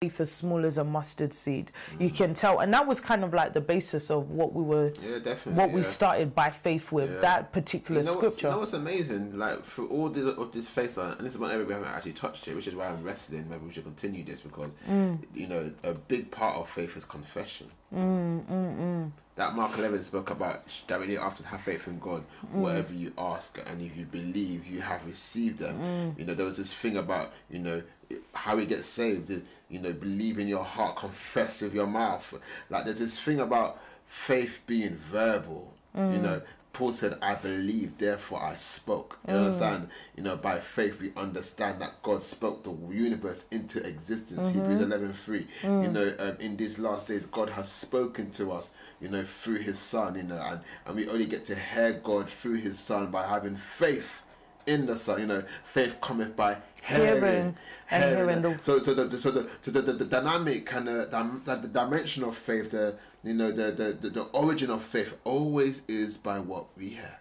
faith as small as a mustard seed. You can tell, and that was kind of like the basis of what we were, Yeah, definitely. what we started by faith with Yeah. that particular You know, scripture. you know what's amazing? Like for all the, of this face, and this is one area we haven't actually touched it, which is why I'm wrestling Maybe we should continue this because Mm. you know a big part of faith is confession. Mm, That Mark Eleven spoke about that we need after to have faith in God. Mm. Whatever you ask, and if you believe, you have received them. Mm. You know there was this thing about you know how we get saved. You know, believe in your heart, confess with your mouth. Like there's this thing about faith being verbal. Mm. You know, Paul said, "I believe, therefore I spoke." You Mm. understand? You know, by faith we understand that God spoke the universe into existence. Mm-hmm. Hebrews eleven three. Mm. You know, um, in these last days, God has spoken to us. You know, through His Son. You know, and and we only get to hear God through His Son by having faith in the Son. You know, faith cometh by hearing, Hearing and hearing the- so, so the so the so the, the, the dynamic and the, the the dimension of faith, the you know the the the origin of faith always is by what we hear.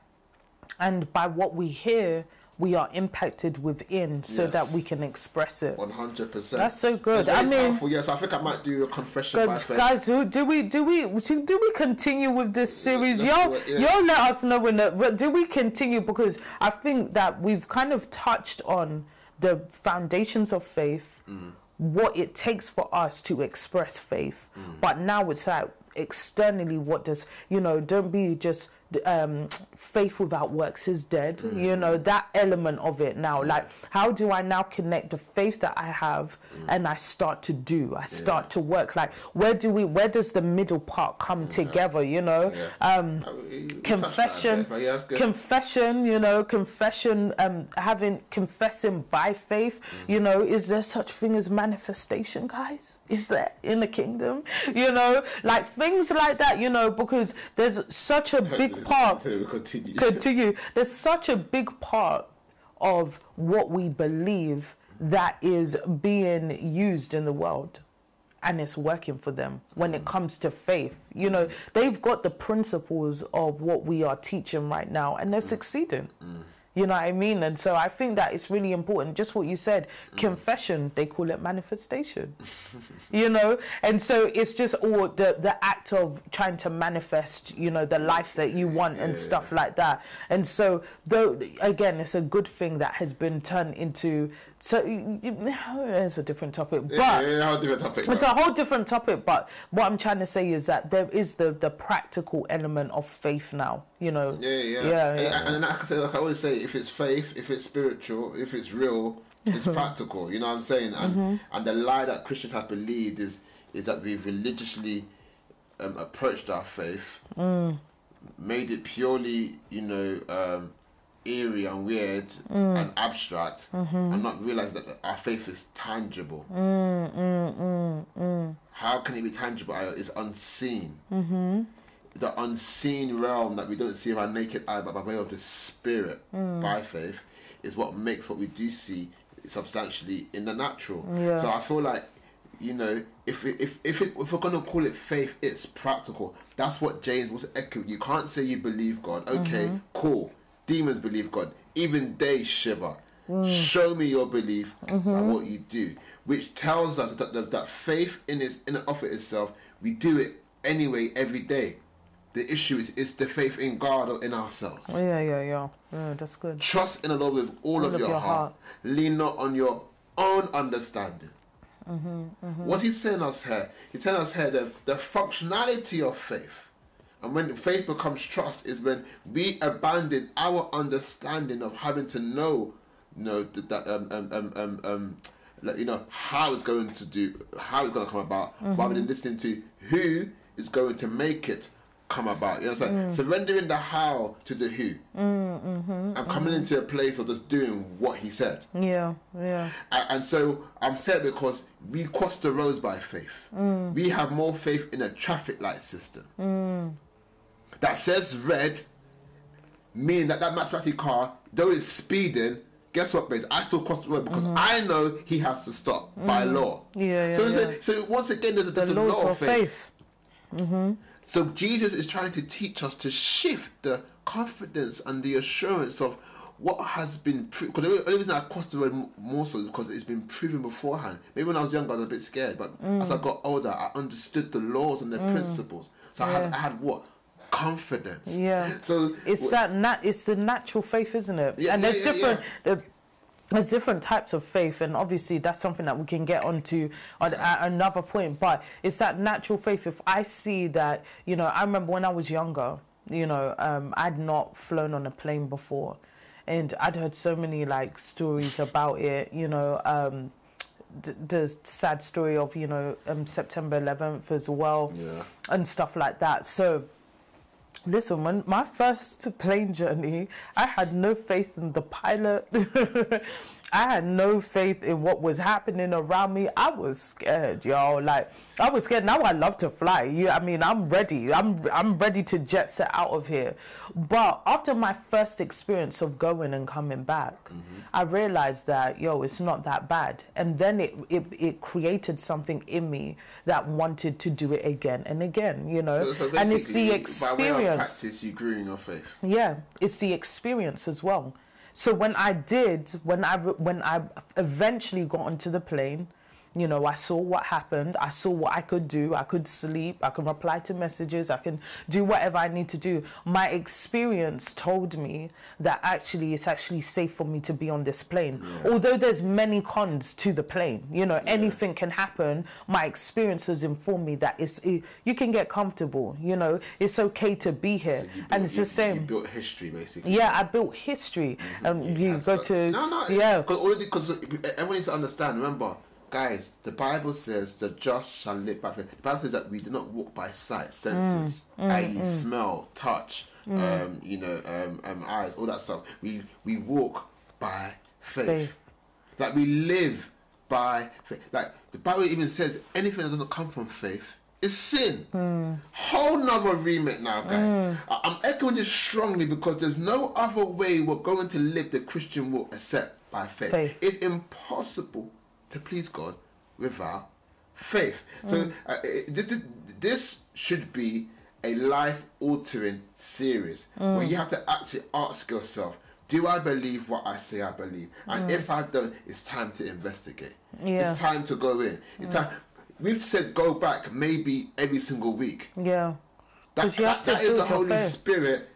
and by what we hear, we are impacted within so that we can express it. One hundred percent. That's so good. I mean- yes, I think I might do a confession Good guys, do, do we do we do we continue with this series? Y'all, yeah. y'all let us know when. The, do we continue because I think that we've kind of touched on the foundations of faith, Mm. what it takes for us to express faith, Mm. but now it's like externally, what does you know? Don't be just um, faith without works is dead. Mm. You know that element of it now. Like, how do I now connect the faith that I have. And I start to do? I start to work. Like, where do we? Where does the middle part come together? You know, Yeah. um, we- we touched confession, that a bit, but yeah, confession. You know, confession. Um, having confessing by faith. Mm-hmm. You know, is there such thing as manifestation, guys? Is there in the kingdom? You know, like things like that. You know, because there's such a big part continue. continue. There's such a big part of what we believe that is being used in the world and it's working for them when it mm. comes to faith. You know, they've got the principles of what we are teaching right now and they're mm. succeeding. Mm. You know what I mean? And so I think that it's really important. Just what you said, confession, they call it manifestation. you know? And so it's just all the, the act of trying to manifest, you know, the life that you want and stuff like that. And so, though, again, it's a good thing that has been turned into. So it's a different topic, but yeah, yeah, yeah, I'll do topic. it's a whole different topic, but what I'm trying to say is that there is the the practical element of faith now. You know. Yeah, yeah, Yeah, And, yeah. and, and like I say, like I always say, if it's faith, if it's spiritual, if it's real, it's practical. You know what I'm saying? And Mm-hmm. and the lie that Christians have believed is is that we've religiously um, approached our faith, Mm. made it purely, you know, um, eerie and weird Mm. and abstract, Mm-hmm. and not realize that our faith is tangible. Mm, How can it be tangible? It's unseen. Mm-hmm. The unseen realm that we don't see with our naked eye, but by way of the Spirit, Mm. by faith, is what makes what we do see substantially in the natural. Yeah. So I feel like, you know, if it, if if, it, if we're gonna call it faith, it's practical. That's what James was echoing. You can't say you believe God. Okay, Mm-hmm. cool. Demons believe God. Even they shiver. Mm. Show me your belief Mm-hmm. by what you do, which tells us that, that, that faith in its in and of it itself, we do it anyway every day. The issue is is the faith in God or in ourselves. Yeah, yeah, yeah. Yeah, that's good. Trust in the Lord with all, of, your, heart. Lean not on your own understanding. Mm-hmm, What's he saying us here? He's telling us here that the functionality of faith. And when faith becomes trust is when we abandon our understanding of having to know, you know, that, um, um, um, um, um, like, you know, how it's going to do, how it's going to come about, rather than listening to who is going to make it come about. You know what I'm saying? Surrendering the how to the who. And coming into a place of just doing what he said. Yeah, yeah. And, and so I'm saying because we cross the roads by faith. We have more faith in a traffic light system that says red, meaning that that Maserati car, though it's speeding, guess what, babes? I still cross the road because mm-hmm. I know he has to stop by mm-hmm. law. Yeah, yeah, so, a- yeah. so once again, there's a, The there's a laws law of faith. Mm-hmm. so Jesus is trying to teach us to shift the confidence and the assurance of what has been proven. because the only reason I crossed the road more so is because it's been proven beforehand. Maybe when I was younger, I was a bit scared, but as I mm. got older, I understood the laws and the mm. principles. So I had I had what confidence. Yeah. So It's that nat- it's the natural faith, isn't it? Yeah, and yeah, there's yeah, different the- there's different types of faith, and obviously that's something that we can get onto on, at another point. But it's that natural faith. If I see that, you know, I remember when I was younger, you know, um, I'd not flown on a plane before, and I'd heard so many like stories about it. You know. Um, d- the sad story of you know um, September 11th as well Yeah. and stuff like that. So, listen, my first plane journey, I had no faith in the pilot. I had no faith in what was happening around me. I was scared, y'all. Like I was scared. Now I love to fly. You, I mean, I'm ready. I'm I'm ready to jet set out of here. But after my first experience of going and coming back, mm-hmm. I realized that yo, it's not that bad. And then it it, it created something in me that wanted to do it again and again. You know, So, so and it's the basically, By way of experience. practice, you grew in your faith. Yeah, it's the experience as well. So when I did, when I when I eventually got onto the plane, you know, I saw what happened. I saw what I could do. I could sleep. I can reply to messages. I can do whatever I need to do. My experience told me that actually it's actually safe for me to be on this plane. Although there's many cons to the plane, you know, anything can happen. My experiences inform me that it's it, you can get comfortable. You know, it's okay to be here, You and it's you- the same. You built history, basically. Yeah, I built history. Um, you That's go to no, no. yeah, Because already, because everyone needs to understand. Remember, guys, the Bible says the just shall live by faith. The Bible says that we do not walk by sight, senses, Mm, i.e., smell, touch, um, you know, um, um, eyes, all that stuff. We we walk by faith. Faith. Like we live by faith. Like the Bible even says, anything that doesn't come from faith is sin. Whole nother remit now, guys. I- I'm echoing this strongly because there's no other way we're going to live the Christian walk except by faith. Faith. It's impossible to please God without faith. So mm. uh, this, this, should be a life altering series where mm. you have to actually ask yourself, do I believe what I say I believe? And mm. if I don't, it's time to investigate. Yeah. It's time to go in. It's time. We've said go back maybe every single week. yeah, That, 'Cause you have that, that is the Holy faith. Spirit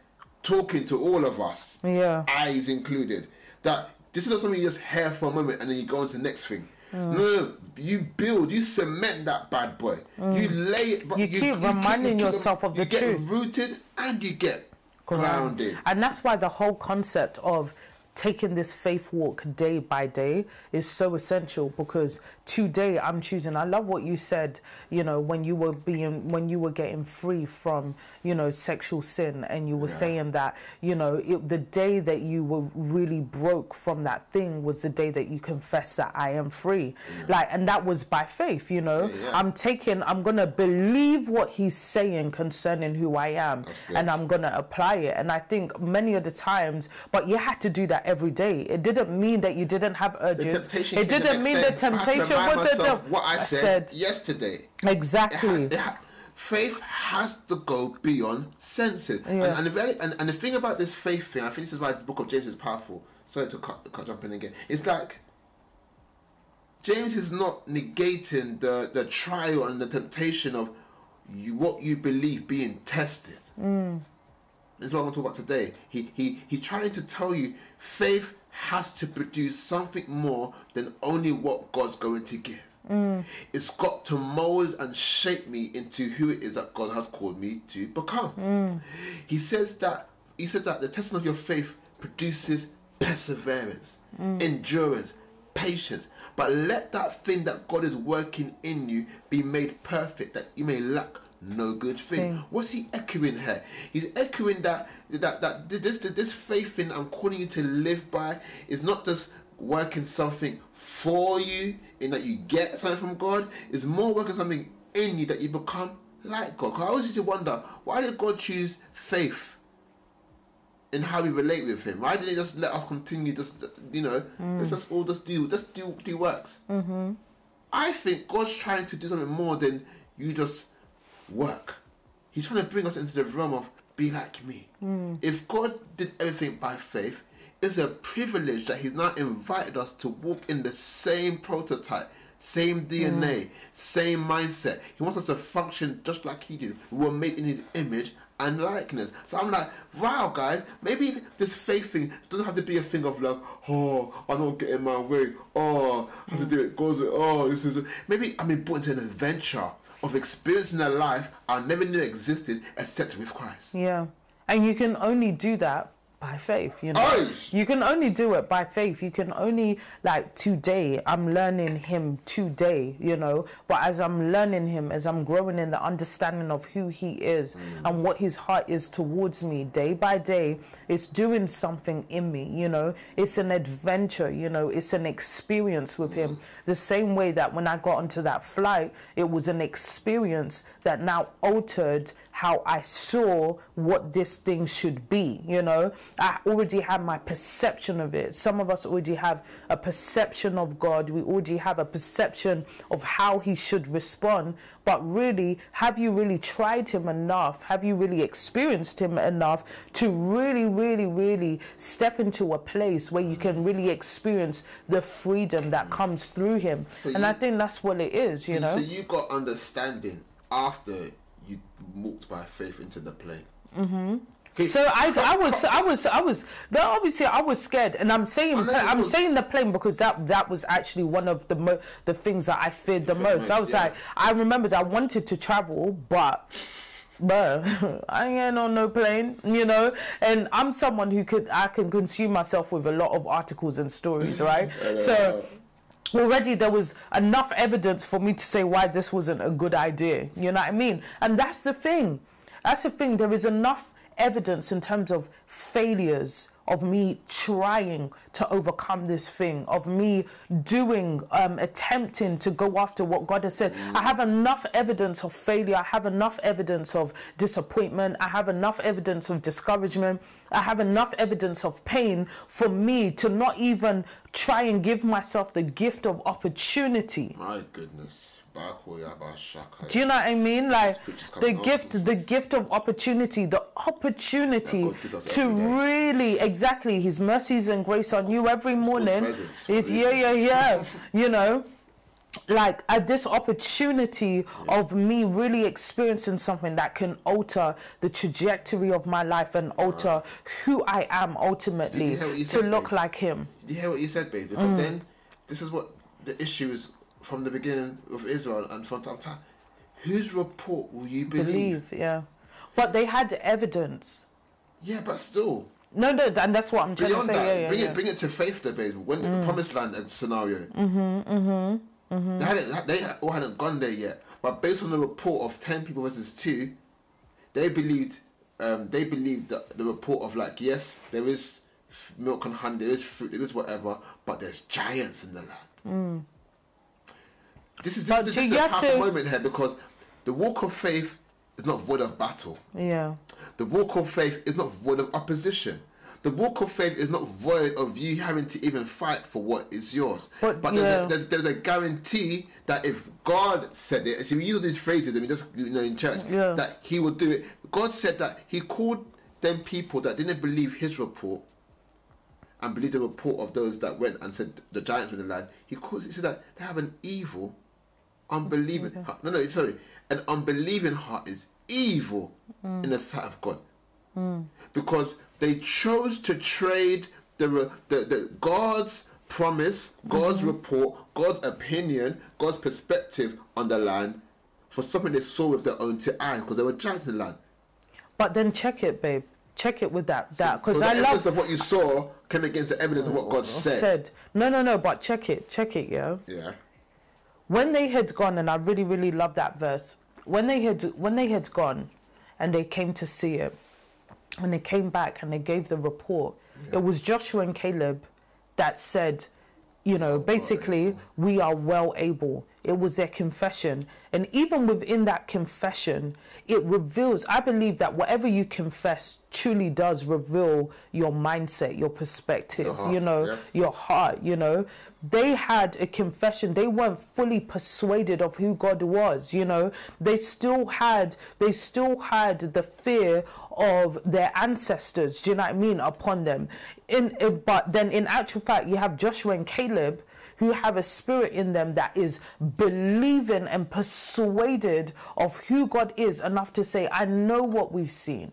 talking to all of us. Yeah. Eyes included. That this is not something you just hear for a moment and then you go on to the next thing. Mm. No, you build, you cement that bad boy. You lay it. but Mm. You keep reminding yourself of the truth. you get truth. rooted and you get grounded. And that's why the whole concept of taking this faith walk day by day is so essential because today I'm choosing I love what you said you know when you were being when you were getting free from you know sexual sin and you were Yeah. saying that you know it, the day that you were really broke from that thing was the day that you confessed that I am free like and that was by faith you know Yeah, yeah. I'm taking I'm going to believe what he's saying concerning who I am and. I'm going to apply it. And I think many of the times, but you had to do that every day. It didn't mean that you didn't have urges. temptation it didn't mean the I have to temptation was a what I said, yesterday. It ha- Exactly. it ha- faith has to go beyond senses. And, Yeah. and, the very, and, and the thing about this faith thing, I think this is why the book of James is powerful. Sorry to cut, cut jump in again. It's like James is not negating the, the trial and the temptation of you, what you believe being tested. Mm. This is what I'm to talk about today. He, he, he's trying to tell you faith has to produce something more than only what God's going to give. Mm. It's got to mold and shape me into who it is that God has called me to become. Mm. He says that he says that the testing of your faith produces perseverance, mm. endurance, patience. But let that thing that God is working in you be made perfect, that you may lack no good thing. Thing. What's he echoing here? He's echoing that that that this this, faith in I'm calling you to live by is not just working something for you in that you get something from God. It's more working something in you that you become like God. 'Cause I always used to wonder why did God choose faith in how we relate with Him? Why didn't He just let us continue? Just you know, let's just all just do just do do works. Mm-hmm. I think God's trying to do something more than you just work. He's trying to bring us into the realm of be like me. Hmm. If God did everything by faith, it's a privilege that He's now invited us to walk in the same prototype, same DNA, same mindset. He wants us to function just like He did. We were made in His image and likeness. So I'm like, wow, guys, maybe this faith thing doesn't have to be a thing of like, oh, I don't get in my way. Oh, I have to do it. Goes, oh, this is. Maybe I'm put into an adventure of experiencing a life I never knew existed except with Christ. Yeah. And you can only do that by faith, you know. Aye. You can only do it by faith. You can only like today I'm learning him today, you know. But as I'm learning him, as I'm growing in the understanding of who he is mm. and what his heart is towards me day by day, it's doing something in me, you know. It's an adventure, you know, it's an experience with him. Mm. The same way that when I got onto that flight, it was an experience that now altered how I saw what this thing should be. You know, I already had my perception of it. Some of us already have a perception of God, we already have a perception of how He should respond. But really, have you really tried Him enough? Have you really experienced Him enough to really, really, really step into a place where you can really experience the freedom that comes through Him? So and you- I think that's what it is, you So- know? So you got understanding after you walked by faith into the plane. Mm-hmm. So I, I was, I was, I was. No, obviously, I was scared, and I'm saying, I know you I'm was. saying the plane because that that was actually one of the mo- the things that I feared the most. I was yeah. like, I remembered I wanted to travel, but. But I ain't on no plane, you know. And I'm someone who could I can consume myself with a lot of articles and stories, right? so already there was enough evidence for me to say why this wasn't a good idea. You know what I mean? And that's the thing. That's the thing. There is enough evidence in terms of failures of me trying to overcome this thing, of me doing, um, attempting to go after what God has said. I have enough evidence of failure. I have enough evidence of disappointment. I have enough evidence of discouragement. I have enough evidence of pain for me to not even try and give myself the gift of opportunity. My goodness. Do you know what I mean? Like the gift, the gift of opportunity, the opportunity God gives us to really, exactly, His mercies and grace on you every morning. Is yeah, yeah, yeah. you know, like at this opportunity of me really experiencing something that can alter the trajectory of my life and alter who I am ultimately hear what you to said, look babe? like Him. Did you hear what you said, babe? Mm. Because then, this is what the issue is from the beginning of Israel and from time to time. Whose report will you believe? Believe, yeah. But they had evidence. Yeah, but still, No, no, and that's what I'm trying beyond to say. that, yeah, yeah, bring yeah. Mm. it, bring it to faith, babe. When the promised land scenario, mm-hmm, mm-hmm, they hadn't, they all hadn't gone there yet. But based on the report of ten people versus two, they believed, um, they believed that the report of like, yes, there is milk and honey, there is fruit, there is whatever, but there's giants in the land. This is this, But this is a powerful to- moment here because the walk of faith is not void of battle. Yeah. The walk of faith is not void of opposition. The walk of faith is not void of you having to even fight for what is yours. But, there's, yeah. a, there's, there's a guarantee that if God said it, see, we use these phrases, and we just, you know, in church, Yeah. that He would do it. God said that He called them people that didn't believe His report and believed the report of those that went and said the giants were in the land. He calls He said that they have an evil, unbelieving heart. No, no, sorry. An unbelieving heart is evil in the sight of God hmm. because they chose to trade the, the, the God's promise, God's mm-hmm. report, God's opinion, God's perspective on the land for something they saw with their own two eyes because they were giants in the land. But then check it, babe. Check it with that. That because so the I evidence love of what you saw came against the evidence of what God oh, said. said. No, no, no. But check it. Check it. Yeah. Yeah. When they had gone, and I really, really love that verse. When they had when they had gone, and they came to see it, and they came back and they gave the report. It was Joshua and Caleb that said, you know, basically, we are well able. It was their confession. And even within that confession, it reveals, I believe that whatever you confess truly does reveal your mindset, your perspective, Your you know, yeah. your heart, you know. They had a confession. They weren't fully persuaded of who God was, you know. They still had they still had the fear of their ancestors, do you know what I mean, upon them. In, in but then in actual fact you have Joshua and Caleb who have a spirit in them that is believing and persuaded of who God is enough to say, I know what we've seen.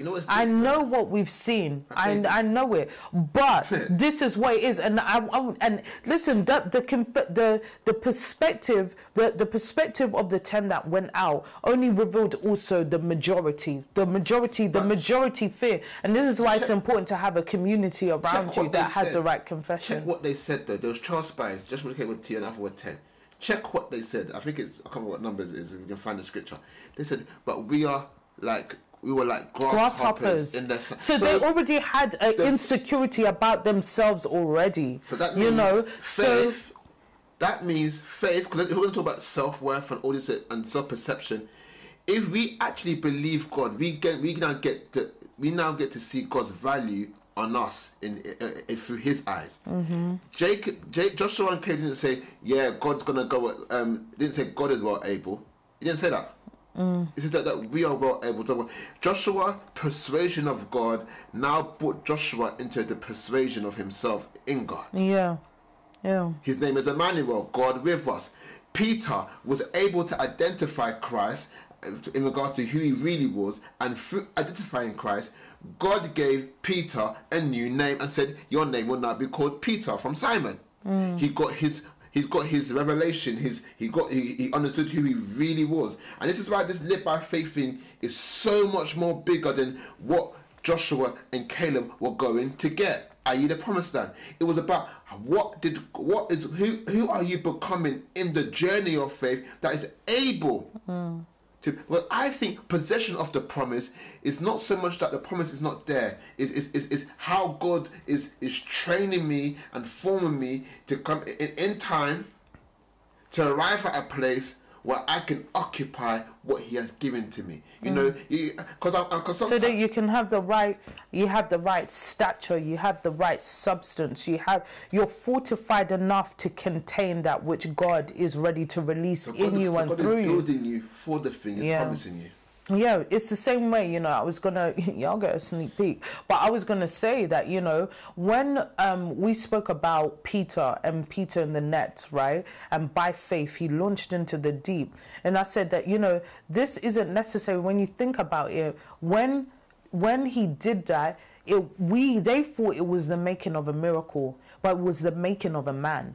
You know I uh, know what we've seen. I, I know it, but this is what it is. And I, I and listen, the the conf- the the perspective, the the perspective of the ten that went out only revealed also the majority, the majority, the majority fear. And this is why it's important to have a community around you that has the said. right Check confession. what they said though. Those child spies just when it came with T and Alpha with ten. Check what they said. I think it's I can't remember what numbers it is. If you can find the scripture, they said, "But we are like we were like grasshoppers, Grasshoppers. in the So, they already had an insecurity about themselves already. So that means you know, so faith. that means faith. Because if we're going to talk about self worth and all this and self perception, if we actually believe God, we get we now get to, we now get to see God's value on us in, uh, uh, through His eyes. Mm-hmm. Jacob, Jake, Joshua and Caleb didn't say, "Yeah, God's gonna go." Um, didn't say God is well able. He didn't say that. It says that, that we are well able to. Joshua persuasion of God now brought Joshua into the persuasion of himself in God. yeah, yeah. His name is Emmanuel, God with us. Peter was able to identify Christ uh, in regards to who he really was, and through identifying Christ, God gave Peter a new name and said, "Your name will now be called Peter from Simon." He got his. He's got his revelation. His he got he, he understood who he really was, and this is why this live by faith thing is so much more bigger than what Joshua and Caleb were going to get, i.e. the promised land. It was about what did what is who who are you becoming in the journey of faith that is able mm. To well I think possession of the promise is not so much that the promise is not there, is is, is, is how God is is training me and forming me to come in, in time to arrive at a place where I can occupy what He has given to me. You know, mm. because I because so that you can have the right you have the right stature you have the right substance you have you're fortified enough to contain that which god is ready to release in you and God through is you building you for the thing, He's Yeah. promising you. Yeah, it's the same way, you know. I was gonna, y'all get a sneak peek, but I was gonna say that, you know, when um, we spoke about Peter and Peter in the net, right, and by faith he launched into the deep, and I said that, you know, this isn't necessary when you think about it. When when he did that, it we they thought it was the making of a miracle, but it was the making of a man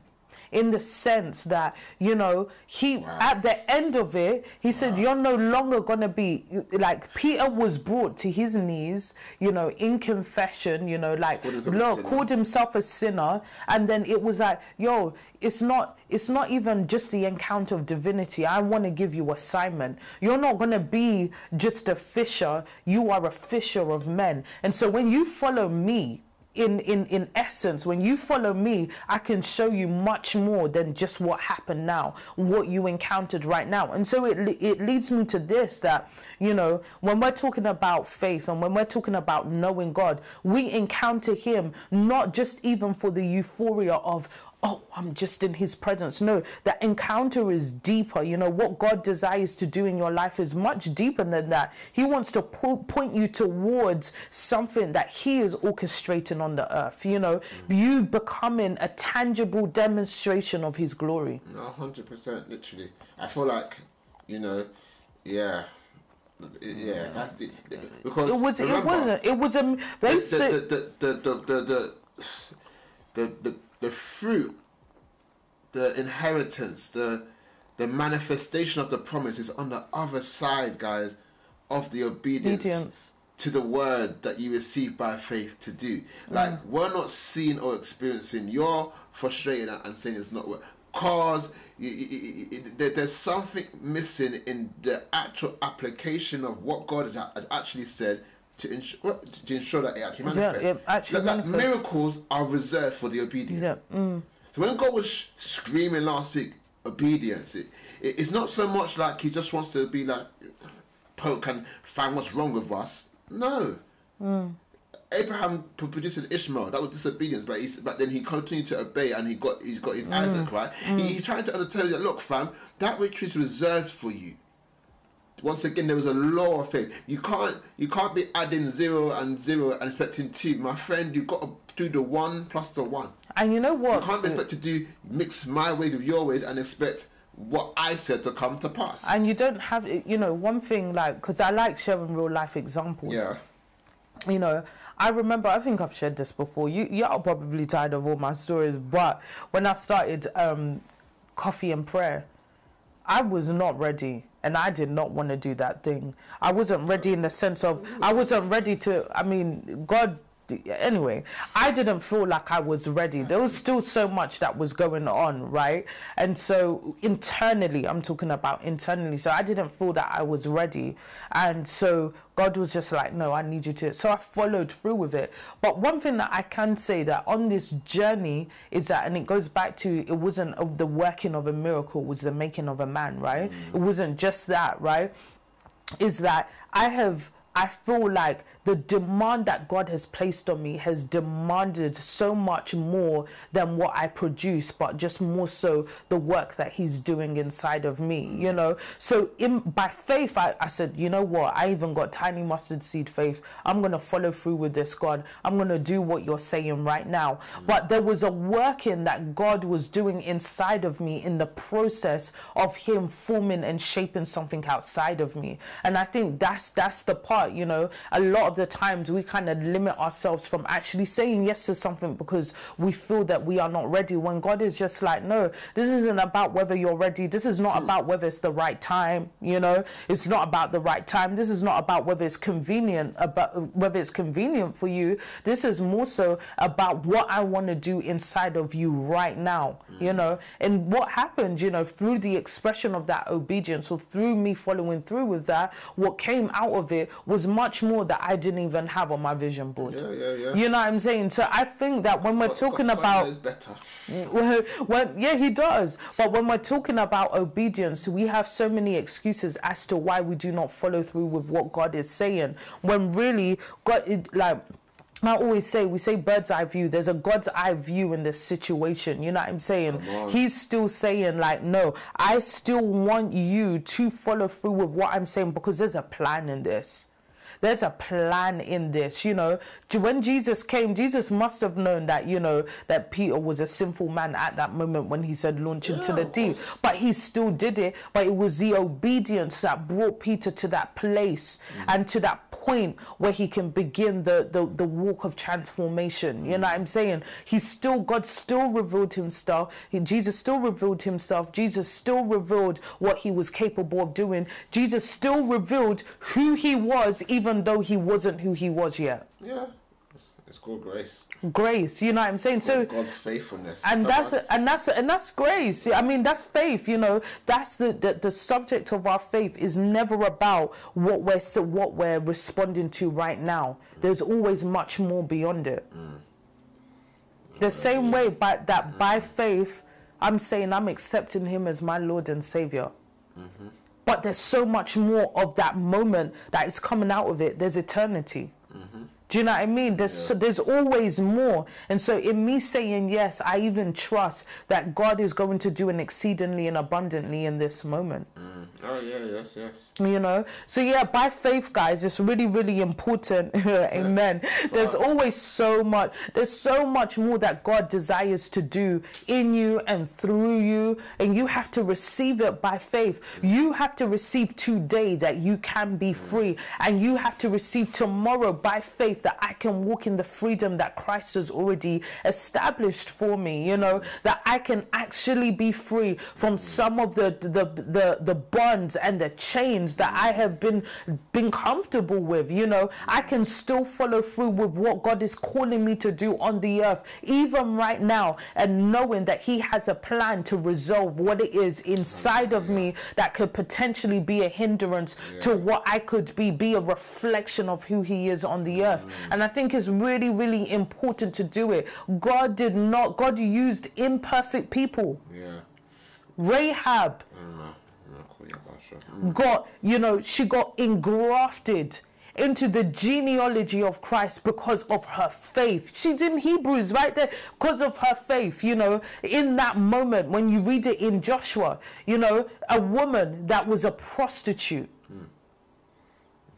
in the sense that you know he at the end of it he said you're no longer gonna be like peter was brought to his knees you know in confession you know like Called himself a look called himself a sinner. And then it was like yo it's not it's not even just the encounter of divinity. I want to give you assignment. You're not going to be just a fisher. You are a fisher of men. And so when you follow me in, in, in essence, when you follow me, I can show you much more than just what happened now, what you encountered right now. And so it, it leads me to this that, you know, when we're talking about faith and when we're talking about knowing God, we encounter Him not just even for the euphoria of, oh, I'm just in his presence. No, that encounter is deeper. You know, what God desires to do in your life is much deeper than that. He wants to po- point you towards something that he is orchestrating on the earth. You know, mm. you becoming a tangible demonstration of his glory. No, hundred percent, literally. I feel like, you know, yeah, yeah. Mm. That's the because It was, it remember, wasn't, it was a, the, the, the, the, the, the, the, the, the, the fruit, the inheritance, the the manifestation of the promise is on the other side, guys, of the obedience, Obedience. to the word that you receive by faith to do. Mm. Like we're not seeing or experiencing. You're frustrated and- saying it's not what. Cause you, you, you- there's something missing in the actual application of what God has actually said to ensure to ensure that it actually Yeah, manifests. it actually like, manifests. miracles are reserved for the obedient. yeah, mm, So when God was screaming last week, obedience. It, it, it's not so much like he just wants to be like poke and find what's wrong with us. No. Mm. Abraham produced an Ishmael. That was disobedience, but he's, but then he continued to obey, and he got he's got his mm. Isaac right. He, mm. he's trying to tell you that look, fam, that which is reserved for you. Once again, there was a law of faith. You can't you can't be adding zero and zero and expecting two, my friend. You've got to do the one plus the one. And you know what? You can't be expect to do mix my ways with your ways and expect what I said to come to pass. And you don't have, you know, one thing like, because I like sharing real life examples. yeah. you know i remember i think i've shared this before you you're probably tired of all my stories but when i started um coffee and prayer i was not ready and i did not want to do that thing. I wasn't ready in the sense of i wasn't ready to i mean god anyway i didn't feel like i was ready. There was still so much that was going on right? And so internally i'm talking about internally so i didn't feel that i was ready. And so god was just like no i need you to so i followed through with it. But one thing that i can say that on this journey is that and it goes back to it wasn't of the working of a miracle it was the making of a man right? Mm. It wasn't just that right? Is that I have I feel like the demand that God has placed on me has demanded so much more than what I produce, but just more so the work that He's doing inside of me, you know. So in by faith, I, I said, you know what, I even got tiny mustard seed faith. I'm gonna follow through with this, God. I'm gonna do what you're saying right now. Mm. But there was a working that God was doing inside of me in the process of Him forming and shaping something outside of me. And I think that's that's the part, you know. A lot of the times we kind of limit ourselves from actually saying yes to something because we feel that we are not ready. When God is just like, no, this isn't about whether you're ready. This is not hmm. about whether it's the right time. You know, it's not about the right time. This is not about whether it's convenient. About whether it's convenient for you. This is more so about what I want to do inside of you right now. You hmm. know, and what happened, you know, through the expression of that obedience or through me following through with that, what came out of it was much more that I didn't even have on my vision board. Yeah, yeah, yeah. You know what I'm saying? So I think that when we're But- talking but about knows better. well, well, yeah, he does. But when we're talking about obedience, we have so many excuses as to why we do not follow through with what God is saying. When really, God, it, like, I always say, we say bird's eye view. There's a God's eye view in this situation. You know what I'm saying? He's still saying, like, no, I still want you to follow through with what I'm saying because there's a plan in this there's a plan in this you know. When jesus came jesus must have known that you know that peter was a sinful man at that moment when he said launch into Yeah, the deep. but he still did it. But it was the obedience that brought peter to that place mm. and to that point where he can begin the, the the walk of transformation. You know what i'm saying? He still god still revealed himself. He, jesus still revealed himself. Jesus still revealed what he was capable of doing. Jesus still revealed who he was even though he wasn't who he was yet. Yeah. Called grace. grace you know what i'm saying? So God's faithfulness. and Come that's on. and that's and that's grace. I mean that's faith you know? That's the the, the subject of our faith is never about what we're so what we're responding to right now. There's always much more beyond it. Mm. The same way by that mm. by faith i'm saying i'm accepting him as my lord and savior. Mm-hmm. But there's so much more of that moment that is coming out of it. There's eternity mm-hmm. Do you know what I mean? There's so, there's always more, and so in me saying yes, I even trust that God is going to do an exceedingly and abundantly in this moment. Mm. Oh yeah, yes, yes. You know, so yeah, by faith, guys, it's really, really important. Amen. There's always so much. There's so much more that God desires to do in you and through you, and you have to receive it by faith. You have to receive today that you can be free, and you have to receive tomorrow by faith that I can walk in the freedom that Christ has already established for me. You know that I can actually be free from some of the the the, the bonds and the chains that I have been been comfortable with. You know, I can still follow through with what God is calling me to do on the earth, even right now, and knowing that He has a plan to resolve what it is inside of me that could potentially be a hindrance to what I could be, be a reflection of who He is on the earth. Mm. And I think it's really, really important to do it. God did not, God used imperfect people. Yeah. Rahab No, no, cool, yeah, but sure. Mm. got, you know, she got engrafted into the genealogy of Christ because of her faith. She's in Hebrews right there because of her faith, you know, in that moment when you read it in Joshua, you know, a woman that was a prostitute.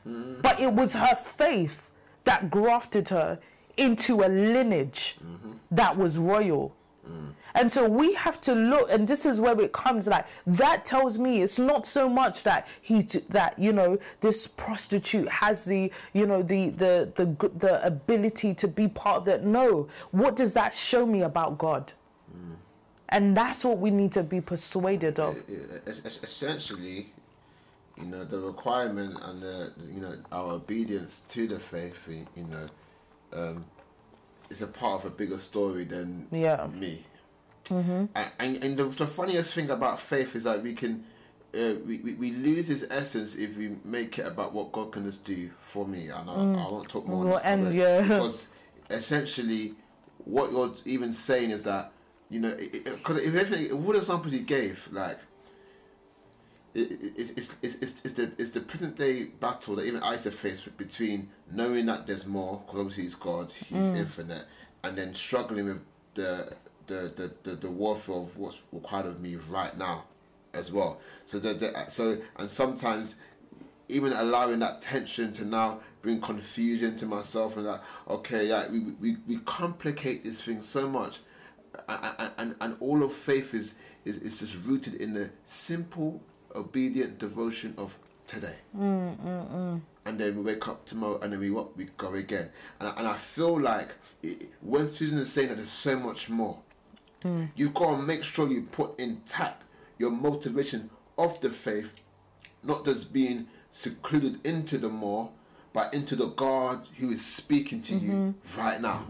Hmm. But it was her faith that grafted her into a lineage that was royal. And so we have to look, and this is where it comes. Like that tells me it's not so much that he's that you know this prostitute has the you know the the the the ability to be part of that. No, what does that show me about God? Mm. And that's what we need to be persuaded of. Es- es- essentially, you know, the requirement and the you know our obedience to the faith, you know, um, is a part of a bigger story than Yeah. me. Mm-hmm. And, and, and the, the funniest thing about faith is that we can. Uh, we, we, we lose its essence if we make it about what God can just do for me, and I, I won't talk more. on Well, that, and yeah. because essentially, what you're even saying is that you know, because if anything, all the examples he gave, like it's, it's, it's, it's, the it's the present day battle that even Isaac faced between knowing that there's more, because obviously he's God, he's mm. infinite, and then struggling with the the, the, the, the warfare of what's required of me right now, as well. So the, the uh, so and sometimes even allowing that tension to now bring confusion to myself and that okay yeah we, we, we complicate this thing so much and, and, and all of faith is, is, is just rooted in the simple obedient devotion of today. And then we wake up tomorrow and then we what? We go again. And, I- and I feel like it, when Susan is saying that there's so much more mm. you've got to make sure you put intact your motivation of the faith not just being secluded into the more, but into the God who is speaking to you mm-hmm. right now.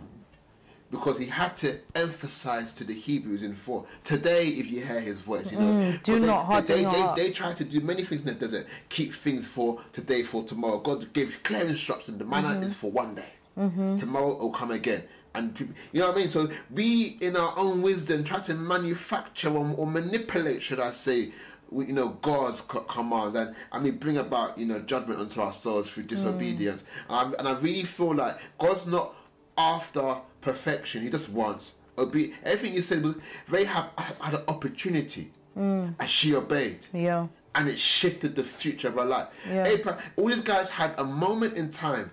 Because he had to emphasize to the Hebrews in four today, if you hear his voice, you know, mm, do they, not harden they, they, heart. they, try to do many things in the desert, keep things for today, for tomorrow. God gave clear instruction. The manna mm-hmm. is for one day. Mm-hmm. Tomorrow will come again. And people- you know what I mean? So we, in our own wisdom, try to manufacture or, or manipulate, should I say, you know, God's co- commands, and and we bring about, you know, judgment onto ourselves through disobedience. Mm. And, I, and I really feel like God's not after perfection; He just wants obe- Everything you said was they have had an opportunity, mm. and she obeyed Yeah. and it shifted the future of her life. Yeah. Abraham, all these guys had a moment in time.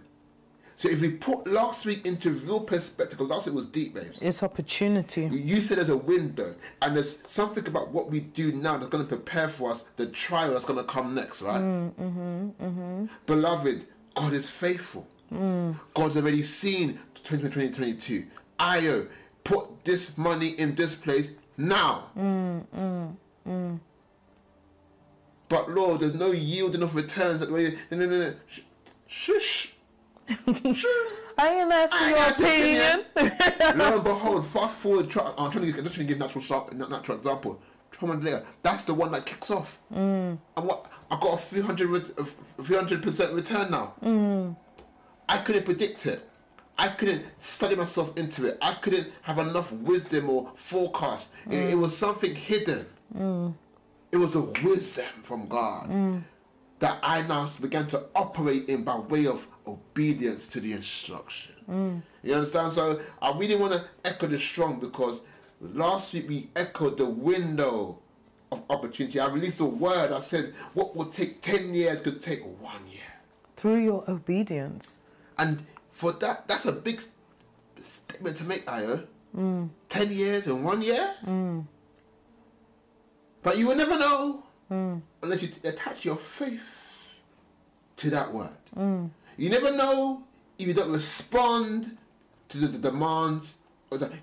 So if we put last week into real perspective, last week was deep, babes. It's opportunity. You said there's a window, and there's something about what we do now that's going to prepare for us the trial that's going to come next, right? Mm, mm-hmm, mm-hmm. Beloved, God is faithful. Mm. God's already seen 2022. Ayo, put this money in this place now. But Lord, there's no yield enough returns that way. No, no, no, no. Shush. Shush. I ain't asking your asking opinion. Lo and behold, fast forward. Try, I'm trying to give, I'm trying to give natural, natural example. Months later, that's the one that kicks off. Mm. And what I got a few hundred, a few hundred percent return now. Mm. I couldn't predict it. I couldn't study myself into it. I couldn't have enough wisdom or forecast. It, it mm. was something hidden. Mm. It was a wisdom from God mm. that I now began to operate in by way of obedience to the instruction. You understand? So I really want to echo this strong because last week we echoed the window of opportunity. I released a word. I said, what would take 10 years could take one year. Through your obedience. And for that, that's a big statement to make, Ayo. Mm. 10 years in one year? Mm. But you will never know mm. unless you attach your faith to that word. You never know if you don't respond to the, the demands.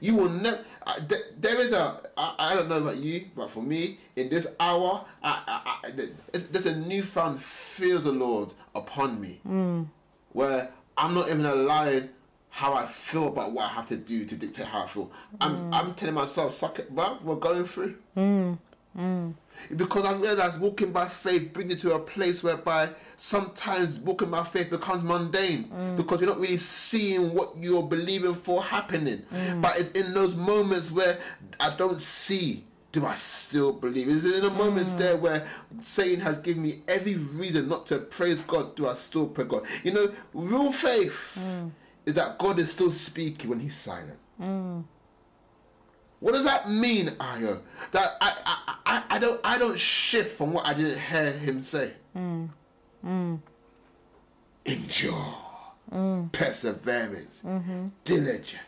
You will never. Uh, th- there is a. I, I don't know about you, but for me, in this hour, I, I, I, there's, there's a newfound fear of the Lord upon me, where I'm not even allowing how I feel about what I have to do to dictate how I feel. I'm, mm. I'm telling myself, suck it, but we're going through. Mm, mm. Because I realize walking by faith brings you to a place whereby sometimes walking by faith becomes mundane because you're not really seeing what you're believing for happening. But it's in those moments where I don't see do I still believe? Is it in the moments there mm. where Satan has given me every reason not to praise God? Do I still pray God? You know, real faith mm. is that God is still speaking when He's silent. Mm. What does that mean, Ayo? That I, I, I, I don't I don't shift from what I didn't hear Him say. Endure, perseverance, mm-hmm. diligence.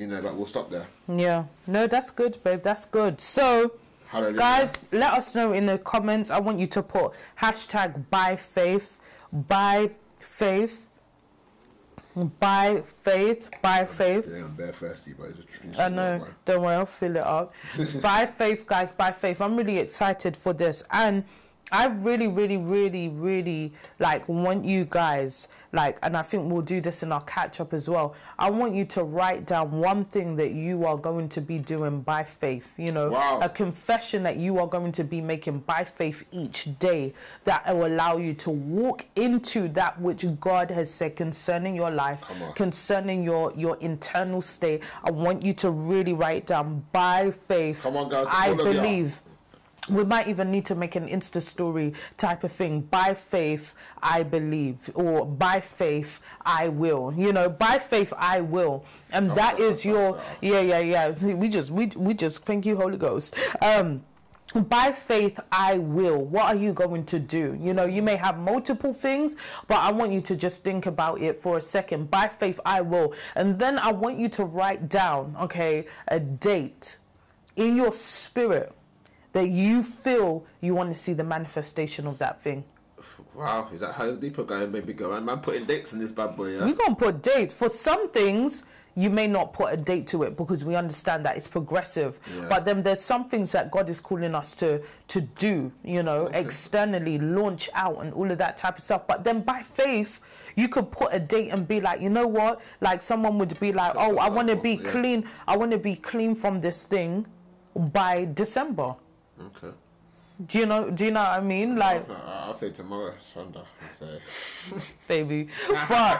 You know, but we'll stop there. Yeah. No, that's good, babe. That's good. So, Hallelujah. guys, let us know in the comments. I want you to put hashtag by faith, by faith, by faith, by faith. Yeah, I'm thirsty, but it's a I know. Don't worry, I'll fill it up. by faith, guys, by faith. I'm really excited for this. And I really, really, really, really like want you guys, like, and I think we'll do this in our catch up as well. I want you to write down one thing that you are going to be doing by faith, you know, Wow. a confession that you are going to be making by faith each day that will allow you to walk into that which God has said concerning your life, concerning your your internal state. I want you to really write down by faith. Come on, guys, I all believe. We might even need to make an Insta story type of thing. By faith, I believe, or by faith, I will. You know, by faith, I will, and that is your yeah, yeah, yeah. See, We just we we just thank you, Holy Ghost. Um, by faith, I will. What are you going to do? You know, you may have multiple things, but I want you to just think about it for a second. By faith, I will. And then I want you to write down, okay, a date in your spirit that you feel you want to see the manifestation of that thing. Wow, is that how deeper guy maybe go? Man, man putting dates in this bad boy, yeah? We're going to put dates For some things, you may not put a date to it because we understand that it's progressive. Yeah. But then there's some things that God is calling us to to do, you know, externally, launch out and all of that type of stuff. But then by faith, you could put a date and be like, you know what? Like someone would be like, oh, I want to be Yeah. clean. I want to be clean from this thing by December. Okay. Do you know? Do you know what I mean? Like, I'll say tomorrow, Sunday. I'll say. baby. But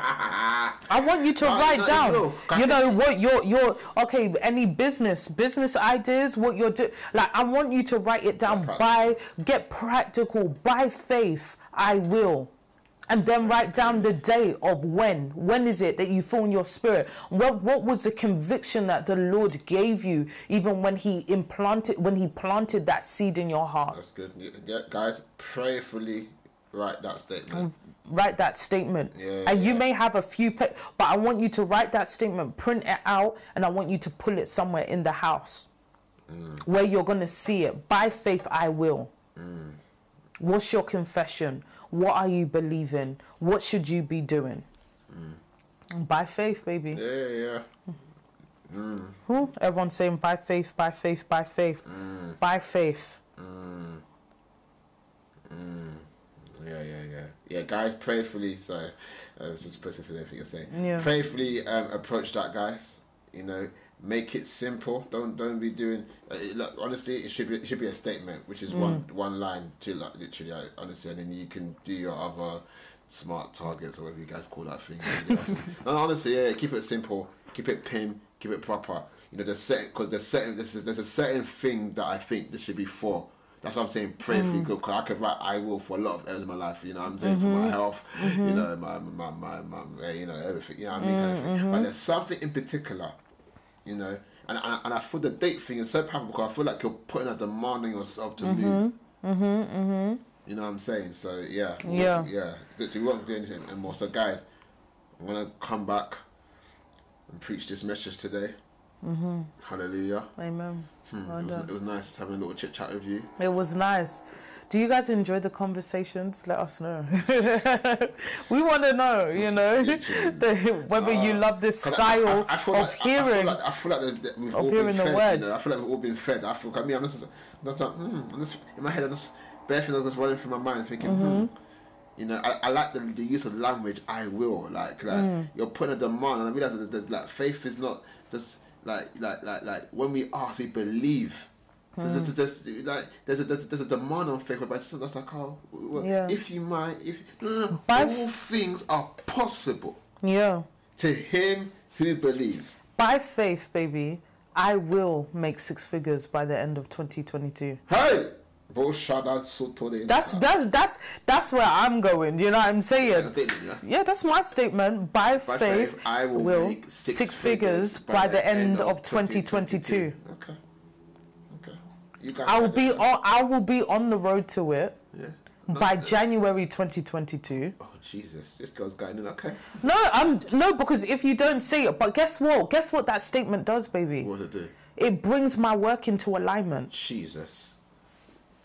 I want you to No, write no, down. no. You know what your your okay. Any business business ideas? What you're doing? Like I want you to write it down. By get practical. By faith, I will. And then write down the day of when. When is it that you feel in your spirit? What what was the conviction that the Lord gave you, even when He implanted when He planted that seed in your heart? That's good. Yeah, guys, prayerfully write that statement. write that statement. Yeah, and you yeah. may have a few, but I want you to write that statement, print it out, and I want you to pull it somewhere in the house Mm. where you're going to see it. By faith, I will. Mm. What's your confession? What are you believing? What should you be doing? By faith, baby. Mm. Yeah, yeah. Hmm? Everyone's saying by faith, by faith, by faith, Mm. by faith. Yeah, yeah, yeah. Yeah, guys, prayerfully, sorry, I was just processing everything you're saying. Yeah. Prayerfully um, approach that, guys. You know, make it simple. Don't don't be doing. Uh, honestly, it should be it should be a statement, which is one mm. one line to like literally, uh, honestly, and then you can do your other smart targets or whatever you guys call that thing. no, honestly, yeah, keep it simple, keep it pim, keep it proper. You know, there's certain because there's certain this is there's a certain thing that I think this should be for. That's what I'm saying. Pray for you, mm. good. Cause I could write I will for a lot of areas of my life. You know, what I'm saying for my mm-hmm. health. You mm-hmm. know, my my my, my, my you know everything. You know, what I mean, kind of mm, thing. But mm-hmm. there's something in particular you know. And, and, and I feel the date thing is so powerful because I feel like you're putting a demand on yourself to move. Mm-hmm, mm-hmm. You know what I'm saying? So yeah, Yeah. yeah. Literally, we won't do anything anymore. So guys, I'm gonna come back and preach this message today. Mm-hmm. Hallelujah. Amen. Hmm, Well it, was, it was nice having a little chit chat with you. It was nice. Do you guys enjoy the conversations? Let us know. we want to know, you know, the, whether you love this 'Cause I- style I, I feel of like, I, hearing. feel like, I feel like that- that we've all been fed. word. You know? I feel like we've all been fed. I feel. I mean, I'm just, I'm like, hmm. I'm just in my head. I'm just bare things just running through my mind, thinking, Mm-hmm. hmm. You know, I, I like the, the use of language. I will like like Mm. you're putting a demand, and I realize that there's, like faith is not just like like like like when we ask, we believe. So Mm. there's, there's, there's, like there's a there's, there's a demand on faith, but it's that's like oh, well, Yeah. if you might, if no, no, no, By all f- things are possible yeah. to him who believes. By faith, baby, I will make six figures by the end of 2022. Hey! That's that's that's that's where I'm going. You know what I'm saying? statement, yeah. Yeah, that's my statement. By, By faith, faith, I will, make six, figures by the end of 2022. Okay. Okay. You guys I will be on. I will be on the road to it Yeah. by uh, January 2022. Oh Jesus! This girl's going in. Okay. No, I'm no because if you don't see it, but guess what? Guess what that statement does, baby? What to do? It brings my work into alignment. Jesus.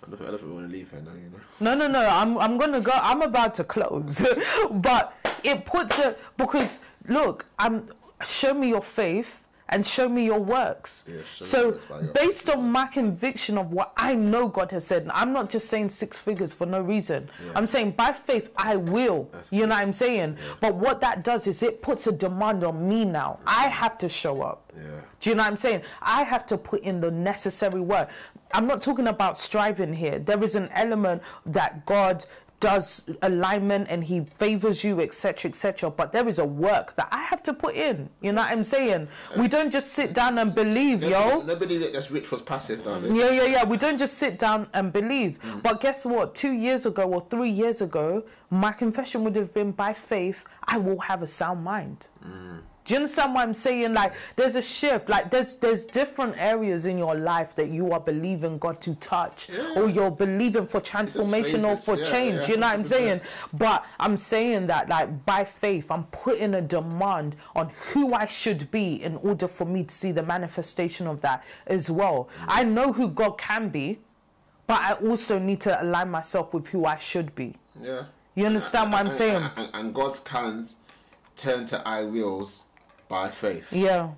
I don't, I don't want to leave her now. You know. No, no, no. I'm I'm gonna go. I'm about to close, but it puts it because look, I'm show me your faith and show me your works. Yeah, show me your so works your based on my conviction of what I know God has said, I'm not just saying six figures for no reason. Yeah. I'm saying by faith I will. that's You good. know what I'm saying? But what that does is it puts a demand on me now. I have to show up. Yeah. Do you know what I'm saying? I have to put in the necessary work. I'm not talking about striving here. There is an element that God does alignment and he favors you, etc., etc. But there is a work that I have to put in. You know what I'm saying? We don't just sit down and believe, yo. Nobody, nobody that- that's rich was passive, darling. Yeah, yeah, yeah. We don't just sit down and believe. Mm. But guess what? Two years ago or three years ago, my confession would have been by faith, I will have a sound mind. Do you understand what I'm saying? Like, there's a shift. Like, there's there's different areas in your life that you are believing God to touch, or you're believing for transformation or for Yeah, change. yeah, you know what I'm 100%. saying? But I'm saying that, like, by faith, I'm putting a demand on who I should be in order for me to see the manifestation of that as well. I know who God can be, but I also need to align myself with who I should be. Yeah. You understand what I'm saying? And, and God's cans turn to I wills by faith. Yeah.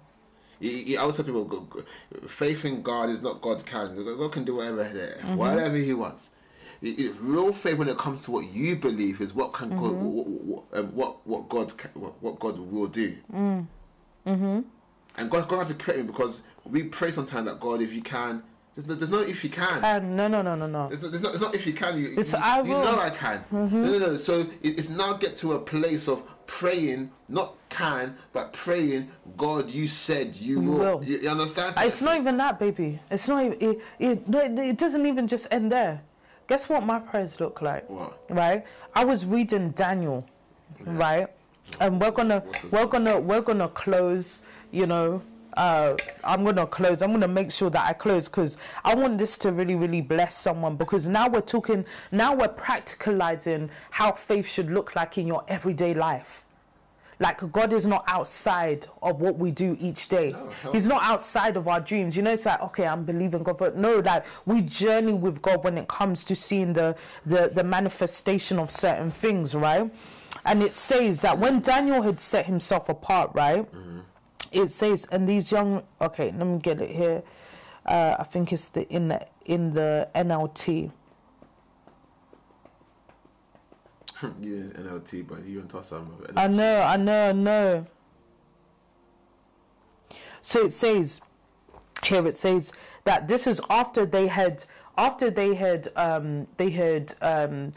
I always tell people, faith in God is not God can. God God can do whatever, Mm-hmm. whatever He wants. Real faith, when it comes to what you believe, is what can God, Mm-hmm. what, what, um, what what God can, what, God will do. Mm. Mm-hmm. And God, God has to correct me because we pray sometimes that God, if you can, there's no, there's no if you can. Uh, no, no, no, no, no. There's no, there's not, it's not if you can. You, It's you, I you know I can. No, no, no. So it's now get to a place of praying, not can, but praying. God, you said you will. will. You, you understand? It's not even that, baby. It's not even. It, it, it doesn't even just end there. Guess what my prayers look like? What? Right? I was reading Daniel, right? And we're gonna we're gonna we're gonna close. You know, uh, I'm gonna close. I'm gonna make sure that I close because I want this to really really bless someone. Because now we're talking. Now we're practicalizing how faith should look like in your everyday life. Like God is not outside of what we do each day. No, He's not outside of our dreams. You know, it's like okay, I'm believing God. For, no, like we journey with God when it comes to seeing the the the manifestation of certain things, right? And it says that when Daniel had set himself apart, right? It says, and these young. Okay, let me get it here. Uh, I think it's the in the in the NLT. you in NLT, but you and toss some of it. I know, I know, I know. So it says here it says that this is after they had after they had um they had um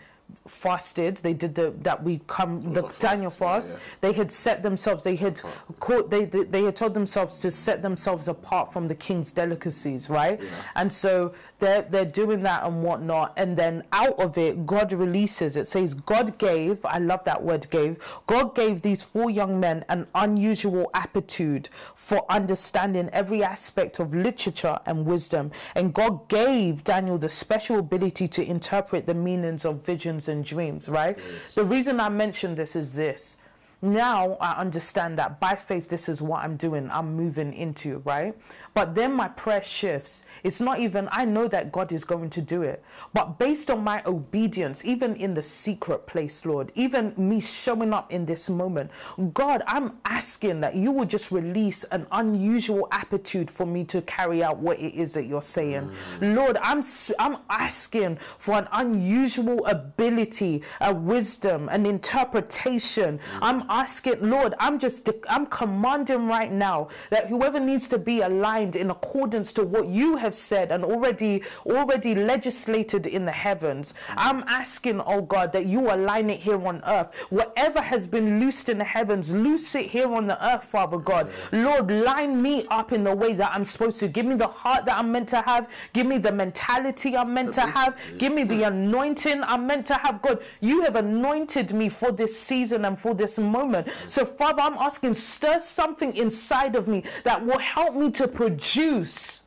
fasted they did the that we come the the fast, Daniel yeah, fast yeah. they had set themselves they had caught they, they they had told themselves to set themselves apart from the king's delicacies right Yeah. and so they're they're doing that and whatnot. And then out of it god releases it. Says god gave i love that word gave. God gave these four young men an unusual aptitude for understanding every aspect of literature and wisdom. And god gave daniel the special ability to interpret the meanings of visions and dreams right? The reason i mention this is this now I understand that by faith, this is what I'm doing. I'm moving into, right? But then my prayer shifts. It's not even, I know that God is going to do it. But based on my obedience, even in the secret place, Lord, even me showing up in this moment, God, I'm asking that you will just release an unusual aptitude for me to carry out what it is that you're saying. Mm. Lord, I'm, I'm asking for an unusual ability, a wisdom, an interpretation. Mm. I'm asking, Lord, I'm just, I'm commanding right now that whoever needs to be aligned in accordance to what you have said and already, already legislated in the heavens, I'm asking, oh God, that you align it here on earth. Whatever has been loosed in the heavens, loose it here on the earth, Father God. Lord, line me up in the ways that I'm supposed to. Give me the heart that I'm meant to have. Give me the mentality I'm meant to have. Give me the anointing I'm meant to have. God, you have anointed me for this season and for this moment. So, Father, I'm asking, stir something inside of me that will help me to produce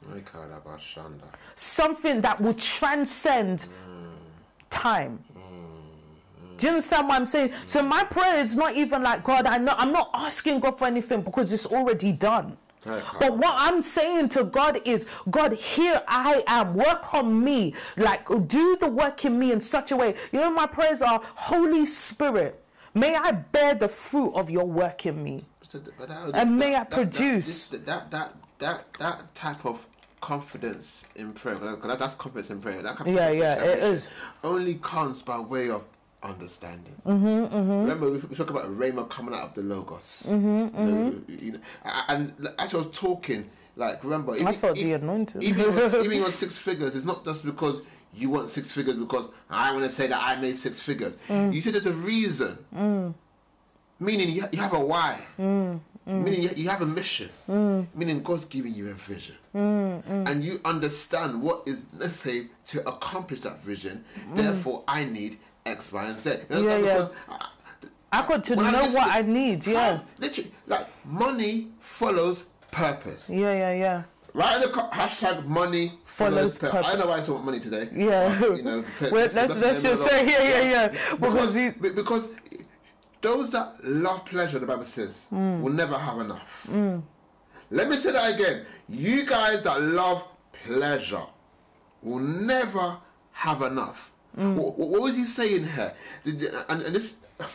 something that will transcend time. Mm, mm, mm. Do you understand what I'm saying? So my prayer is not even like God. I know I'm not asking God for anything because it's already done. But what I'm saying to God is, God, here I am. Work on me. Like, do the work in me in such a way. You know, my prayers are, Holy Spirit, may I bear the fruit of your work in me. and may I produce. That, that, that, that, that type of confidence in prayer, because that's confidence in prayer. That yeah, yeah, it is. Only comes by way of understanding. Mm-hmm, mm-hmm. Remember, we, we talk about Rhema coming out of the Logos. Mm-hmm, you know, you know, and as I was talking, like, remember, I thought the anointed. even, on, even on six figures, it's not just because you want six figures because I want to say that I made six figures. Mm. You said there's a reason, mm. meaning you, you have a why. Mm. Meaning you, you have a mission, meaning God's giving you a vision, and you understand what is necessary to accomplish that vision. Therefore, I need X, Y, and Z. You know, yeah, because yeah. I, I got to know I what I need. Yeah, literally, like money follows purpose. Yeah, yeah, yeah. Write in the co- hashtag money follows, follows purpose. purpose. I know why I talk about money today. Yeah. But, you know, well, let's just say yeah, yeah, yeah. Because because, because those that love pleasure, the Bible says, mm. will never have enough. Mm. Let me say that again. You guys that love pleasure will never have enough. Mm. What, what, was he saying here? And, and this,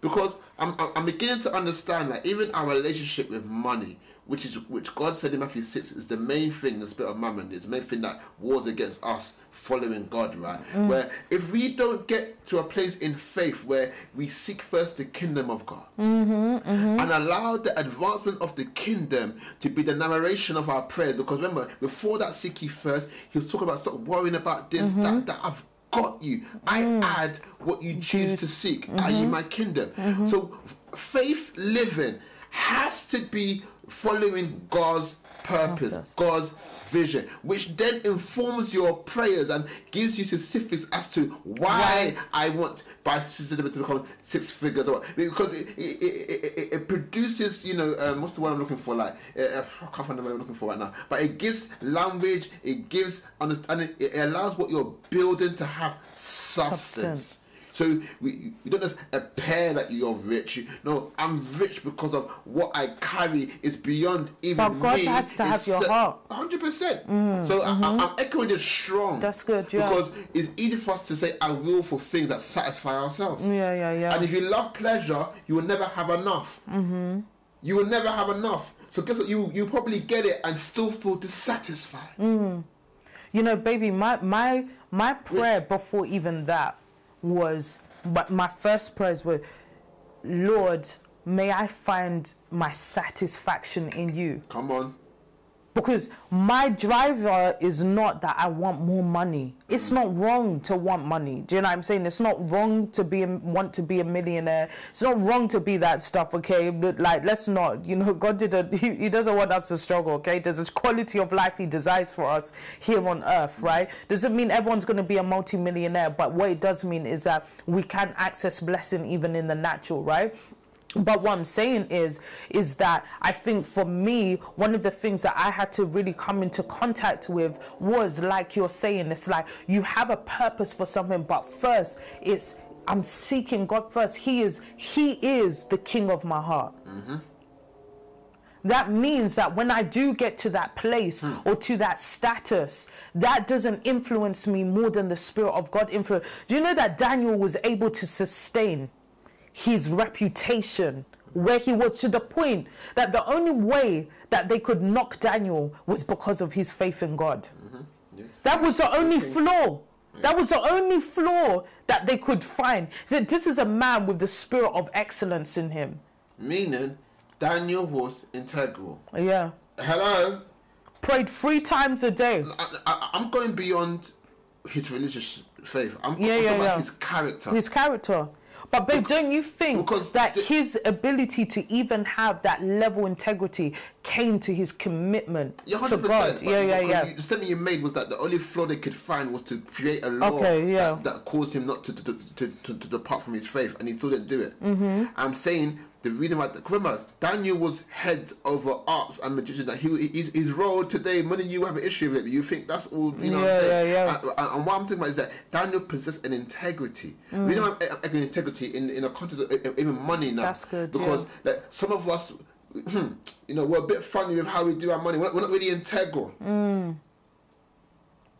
because I'm, I'm beginning to understand that even our relationship with money, which is which God said in Matthew six is the main thing, the spirit of mammon is the main thing that wars against us following God, right? Mm. Where if we don't get to a place in faith where we seek first the kingdom of God mm-hmm, mm-hmm. and allow the advancement of the kingdom to be the narration of our prayer, because remember, before that seek ye first, he was talking about stop worrying about this, mm-hmm. that, that I've got you. I Mm. add what you choose to seek, i.e., Mm-hmm. my kingdom. So faith living has to be following God's purpose. God's vision, which then informs your prayers and gives you specifics as to why I want by to become six figures or because it, it, it, it, it produces, you know, um, what's the word I'm looking for? Like, uh, I can't find the word I'm looking for right now, but it gives language, it gives understanding, it allows what you're building to have substance. Substance. So we, we don't just appear that you're rich. No, I'm rich because of what I carry is beyond even But God me. has to have your heart. hundred percent. So I, I, I'm echoing it strong. That's good, yeah. Because it's easy for us to say I will for things that satisfy ourselves. Yeah, yeah, yeah. And if you love pleasure, you will never have enough. Mm-hmm. You will never have enough. So guess what? You you probably get it and still feel dissatisfied. Mm. You know, baby, my my my prayer before even that was, but my first prayers were, Lord, may I find my satisfaction in you. Come on. Because my driver is not that I want more money. It's not wrong to want money. Do you know what I'm saying? It's not wrong to be want to be a millionaire. It's not wrong to be that stuff. Okay, but like let's not. You know, God did a. He, he doesn't want us to struggle. Okay, there's a quality of life He desires for us here on earth. Right? Doesn't mean everyone's going to be a multi-millionaire, but what it does mean is that we can access blessing even in the natural. Right? But what I'm saying is, is that I think for me, one of the things that I had to really come into contact with was like you're saying, it's like you have a purpose for something, but first it's I'm seeking God first. He is He is the King of my heart. Mm-hmm. That means that when I do get to that place hmm. or to that status, that doesn't influence me more than the Spirit of God influence. Do you know that Daniel was able to sustain his reputation where he was to the point that the only way that they could knock Daniel was because of his faith in God? Mm-hmm. Yeah. That was the only flaw. That was the only flaw that they could find. He said, This is a man with the spirit of excellence in him. Meaning, Daniel was integral. Yeah. Hello? Prayed three times a day. I, I'm going beyond his religious faith. I'm, Yeah, I'm yeah, talking yeah. about his character. His character. But babe, don't you think because that the- his ability to even have that level integrity came to his commitment Yeah, to God? Yeah, yeah, yeah. The statement you made was that the only flaw they could find was to create a law Okay, yeah. that, that caused him not to to, to, to to depart from his faith, and he still didn't do it. Mm-hmm. I'm saying the reason why. Remember, Daniel was head over arts and magician. That he his, his role today. Many you have an issue with it. You think that's all. You know what I'm saying? yeah, yeah. And, and- what I'm talking about is that Daniel possessed an integrity. The mm. reason why I'm I'm integrity in in a context of even money now. That's good, Because yeah. like, some of us. Hmm, you know, we're a bit funny with how we do our money. We're not, we're not really integral. Mm.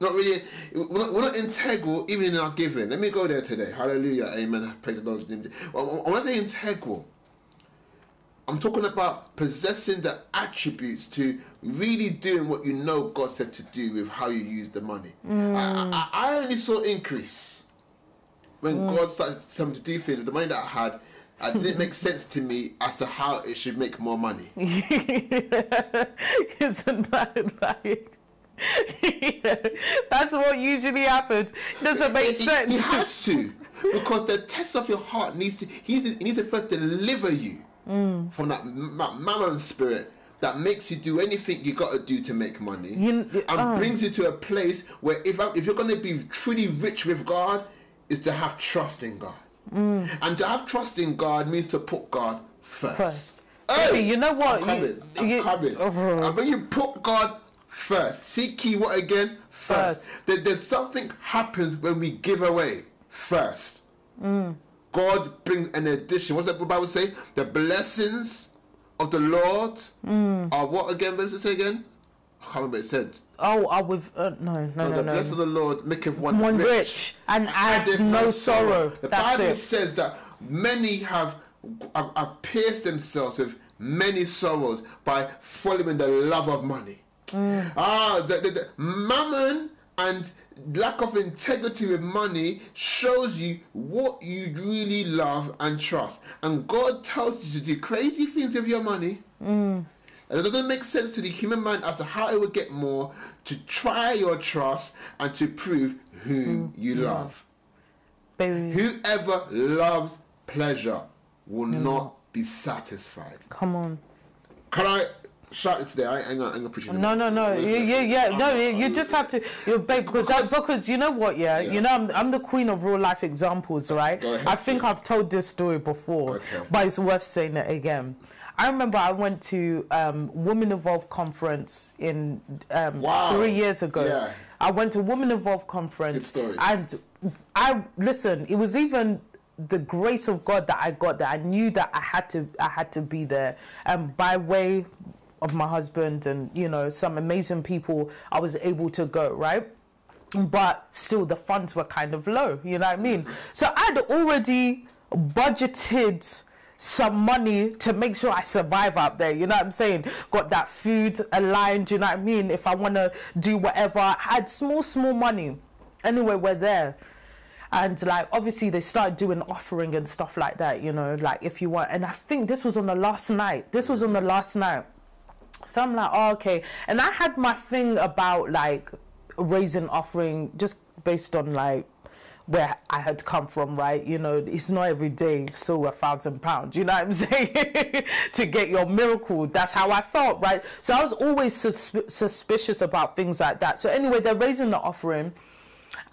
Not really. We're not, we're not integral even in our giving. Let me go there today. Hallelujah. Amen. Praise the Lord. When I say integral, I'm talking about possessing the attributes to really doing what you know God said to do with how you use the money. Mm. I, I, I only saw increase when mm. God started telling me to do things with the money that I had. It didn't make sense to me as to how it should make more money. Isn't that like? That's what usually happens. Doesn't make he- sense. He has to, because the test of your heart needs to. He needs to, he needs to first deliver you Mm. from that, that mammon spirit that makes you do anything you got to do to make money, You- and oh. brings you to a place where if if you're going to be truly rich with God, is to have trust in God, Mm. and to have trust in God means to put God first. First. Hey, Baby, you know what? I'm coming. You- I'm you- coming. Oh. And when you put God first, seek key what again? First. First. There, there's something happens when we give away first. Mm. God brings an addition. What's that the Bible say? The blessings of the Lord Mm. are what again? What does it say again? I can't remember it said. Oh, I with uh, no, no, No, no, the no. blessing of the Lord maketh one, One rich, rich and adds no sorrow. The That's Bible it. says that many have, have, have pierced themselves with many sorrows by following the love of money. Mm. Ah, the, the, the mammon and lack of integrity with money shows you what you really love and trust. And God tells you to do crazy things with your money. Mm. And it doesn't make sense to the human mind as to how it would get more to try your trust and to prove who Mm. you love. Baby, Whoever loves pleasure will not be satisfied. come on. Can I shout it today? I ain't gonna, I ain't gonna preach No, no, no. You, you, yeah, no. You, you just have to, you babe, because that, because you know what, yeah, Yeah. you know, I'm, I'm the queen of real life examples, right? Ahead, I think sir. I've told this story before, Okay. but it's worth saying it again. I remember I went to um, Women Evolve conference in um, Wow. three years ago. Yeah. I went to Women Evolve conference, Good story. and I listen. It was even the grace of God that I got that I knew that I had to I had to be there, and by way of my husband and you know some amazing people, I was able to go right. But still, the funds were kind of low. You know what I mean? So I'd already budgeted some money to make sure I survive out there. You know what I'm saying? Got that food aligned. You know what I mean? If I want to do whatever, I had small, small money. Anyway, we're there. And like obviously they started doing offering and stuff like that, you know, like if you want and I think this was on the last night. This was on the last night. So I'm like, oh, okay. And I had my thing about like raising offering just based on like where I had come from, right? You know, it's not every day so a thousand pounds, you know what I'm saying? to get your miracle. That's how I felt, right? So I was always susp- suspicious about things like that. So anyway, they're raising the offering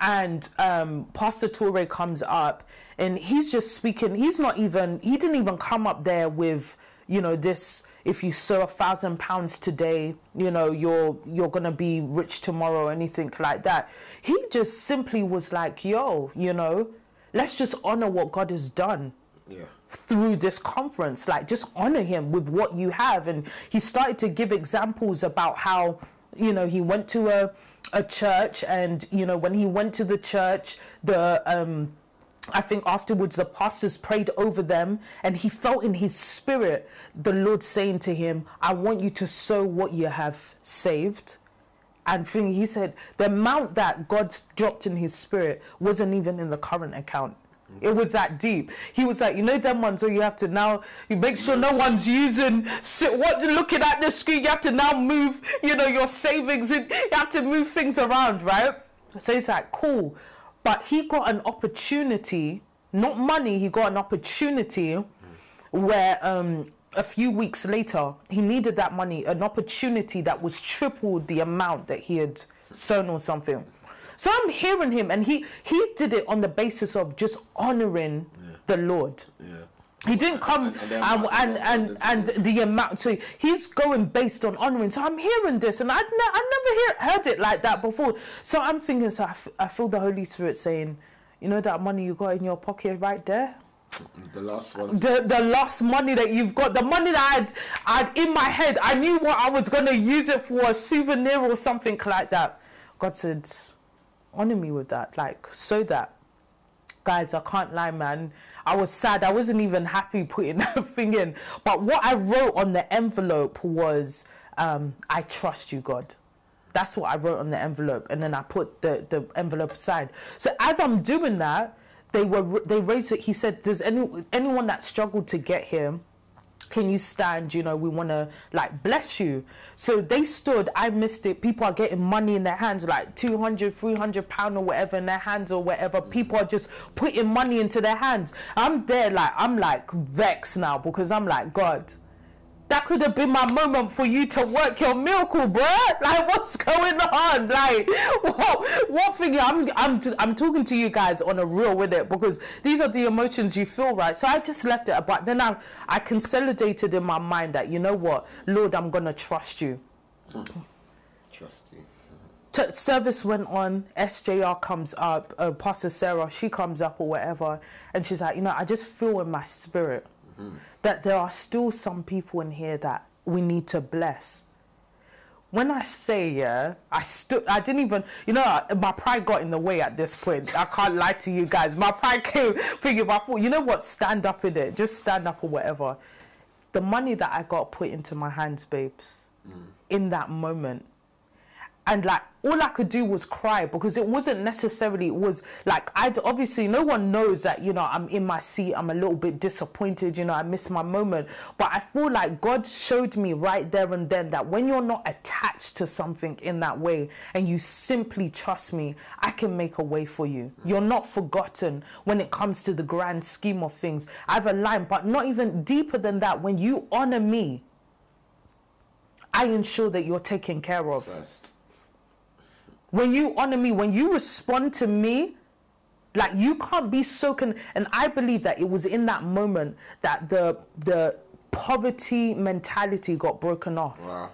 and um, Pastor Touré comes up and he's just speaking. He's not even, he didn't even come up there with, you know, this, if you sow a thousand pounds today, you know, you're, you're going to be rich tomorrow or anything like that. He just simply was like, yo, you know, let's just honor what God has done Yeah. through this conference like just honor him with what you have and he started to give examples about how you know he went to a a church and you know when he went to the church the um I think afterwards the pastors prayed over them and he felt in his spirit the Lord saying to him, I want you to sow what you have saved and thing he said the amount that God dropped in his spirit wasn't even in the current account. It was that deep. He was like, you know, them ones where you have to now you make sure no one's using sit what looking at the screen. You have to now move, you know, your savings. In, you have to move things around, right? So it's like cool, but he got an opportunity, not money. He got an opportunity where um, a few weeks later he needed that money, an opportunity that was triple the amount that he had sown or something. So I'm hearing him, and he he did it on the basis of just honoring the Lord. Yeah. He didn't come And- and and and, and, and- the amount. So he's going based on honoring. So I'm hearing this, and I'd ne- I never hear, heard it like that before. So I'm thinking, so I, f- I feel the Holy Spirit saying, you know that money you got in your pocket right there, The last one. the the last money that you've got, the money that I'd I'd in my head, I knew what I was gonna use it for, a souvenir or something like that. God said, honor me with that, like so that guys, I can't lie, man. I was sad. I wasn't even happy putting that thing in. But what I wrote on the envelope was, um, I trust you, God. That's what I wrote on the envelope. And then I put the, the envelope aside. So as I'm doing that, they were they raised it. He said, Does any anyone that struggled to get here, can you stand? You know we want to like bless you. So they stood i missed it. People are getting money in their hands like 200 300 pound or whatever in their hands or whatever. People are just putting money into their hands. I'm there like i'm like vexed now because i'm like god that could have been my moment for you to work your miracle, bro. Like, what's going on? Like, what, what thing? I'm, I'm, I'm talking to you guys on a real with it because these are the emotions you feel, right? So I just left it, but then I, I consolidated in my mind that you know what, Lord, I'm gonna trust you. Trust you. T- service went on. SJR comes up. Uh, Pastor Sarah, she comes up or whatever, and she's like, you know, I just feel in my spirit that there are still some people in here that we need to bless. When I say yeah, I stood. I didn't even, you know, my pride got in the way at this point. I can't lie to you guys. My pride came thinking, I thought, you know what? Stand up in it. Just stand up or whatever. The money that I got put into my hands, babes, mm. in that moment, and like all I could do was cry because it wasn't necessarily it was like I obviously no one knows that you know I'm in my seat I'm a little bit disappointed you know I missed my moment. But I feel like God showed me right there and then that when you're not attached to something in that way and you simply trust me I can make a way for you. You're not forgotten when it comes to the grand scheme of things. I have a line but not even deeper than that. When you honor me I ensure that you're taken care of. First. When you honor me, when you respond to me, like you can't be so con- and I believe that it was in that moment that the the poverty mentality got broken off. Wow.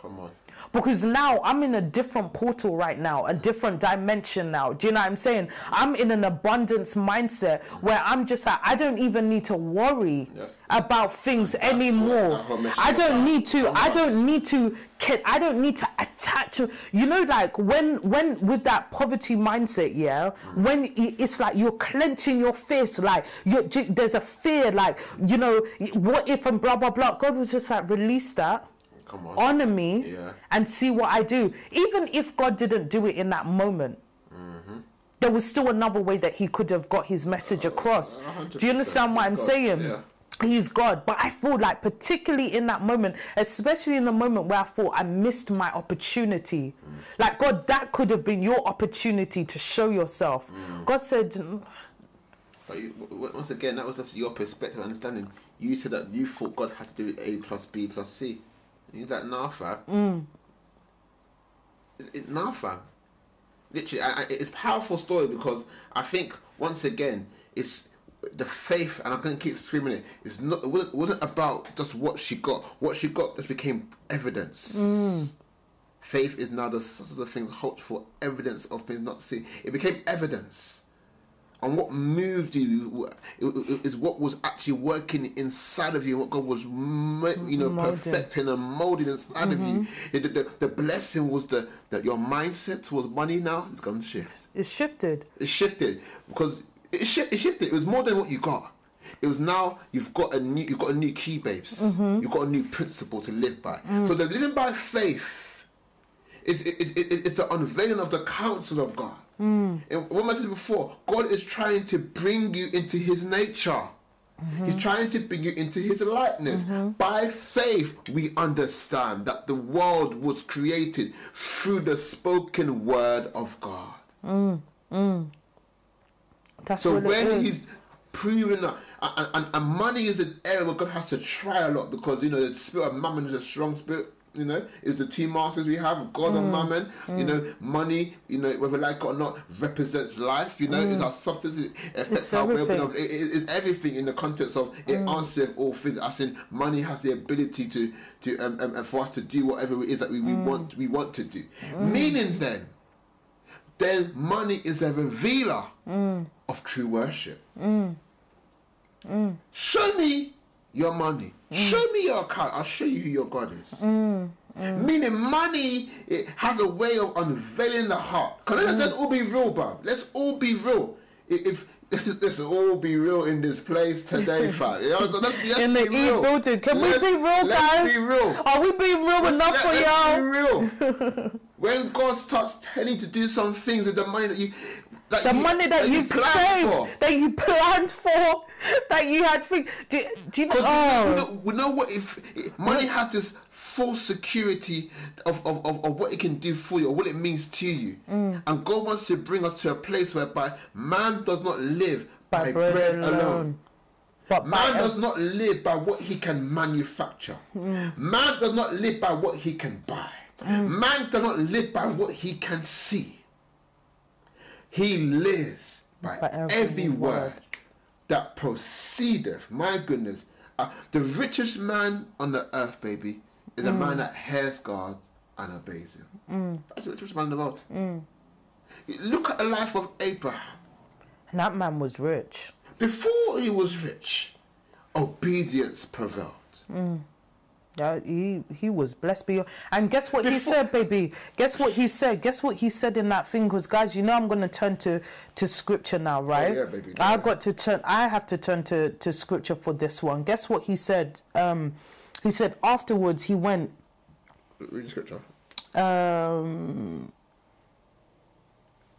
Come on. Because now I'm in a different portal right now, a different dimension now. Do you know what I'm saying? I'm in an abundance mindset where I'm just like, I don't even need to worry Yes. about things what anymore. I don't need to, I don't need to, I don't need to attach, you know, like when, when with that poverty mindset, yeah, when it's like you're clenching your fist, like you're, there's a fear, like, you know, what if and blah, blah, blah. God was just like, release that Come on. honor me Yeah. and see what I do. Even if God didn't do it in that moment, Mm-hmm. there was still another way that He could have got His message across. Do you understand what I'm God, saying? yeah. He's God, but I feel like, particularly in that moment, especially in the moment where I thought I missed my opportunity, Mm. like God, that could have been your opportunity to show yourself. Mm. God said, "Mm, But you, once again, that was just your perspective, understanding. You said that you thought God had to do A plus B plus C. He's like, nah, fam. Mm. It, it, nah, fam. Literally, I, I, it's a powerful story because I think once again, it's the faith, and I'm going to keep screaming it. It's not. It wasn't, it wasn't about just what she got. What she got just became evidence. Mm. Faith is now the source of things hoped for, evidence of things not seen. It became evidence and what moved you is what was actually working inside of you, what God was, you know, perfecting and molding inside of you. Mm-hmm. The, the, the blessing was the that your mindset towards money now is going to shift. it's shifted. It shifted because it, shi- it shifted. It was more than what you got. It was now you've got a new you've got a new key, babes. Mm-hmm. You've got a new principle to live by. Mm. So the living by faith It's, it's, it's, it's the unveiling of the counsel of God. Hmm. And what I said before, God is trying to bring you into His nature. Mm-hmm. He's trying to bring you into His likeness. By faith, we understand that the world was created through the spoken word of God. That's So what when is. he's proving that, and, and, and money is an area where God has to try a lot because you know the spirit of mammon is a strong spirit. You know, is the two masters we have, God Mm. and mammon. You mm. know, money. You know, whether like it or not, represents life. You know, it's mm. our substance. It affects It's our everything. being. It, it, it's everything in the context of it mm. answers all things. As in, money has the ability to to um, um, and for us to do whatever it is that we, we want we want to do. Meaning then, then money is a revealer of true worship. Show me your money. Show me your account. I'll show you who your God is. Mm, mm. Meaning, money it has a way of unveiling the heart. Because let's, let's all be real, bro. Let's all be real. If let's, let's all be real in this place today, fam. You know, let's, let's in the be real. building. Can Let's- we be real, let's guys? be real. Are we being real enough for y'all? Real. when God starts telling you to do some things with the money that you, like The you- money that, you you've planned saved, for. that you planned for, that you had. Think, do, do you know? Oh, we, know, we know what if money has this full security of, of, of, of what it can do for you or what it means to you. Mm. And God wants to bring us to a place whereby man does not live by, bread, alone. But Man does not live by what he can manufacture. Mm. Man does not live by what he can buy. Man does not live by what he can see. He lives by, By every every, word. word. that proceedeth. My goodness. Uh, the richest man on the earth, baby, is Mm. a man that hears God and obeys him. That's the richest man in the world. Mm. Look at the life of Abraham. and that man was rich. Before he was rich, obedience prevailed. Yeah, he he was blessed beyond. And guess what he said, baby? Guess what he said? Guess what he said in that thing? Because guys, you know I'm gonna turn to to scripture now, right? yeah, baby, I yeah. got to turn. I have to turn to to scripture for this one. Guess what he said? Um, he said afterwards he went. Read scripture. Um,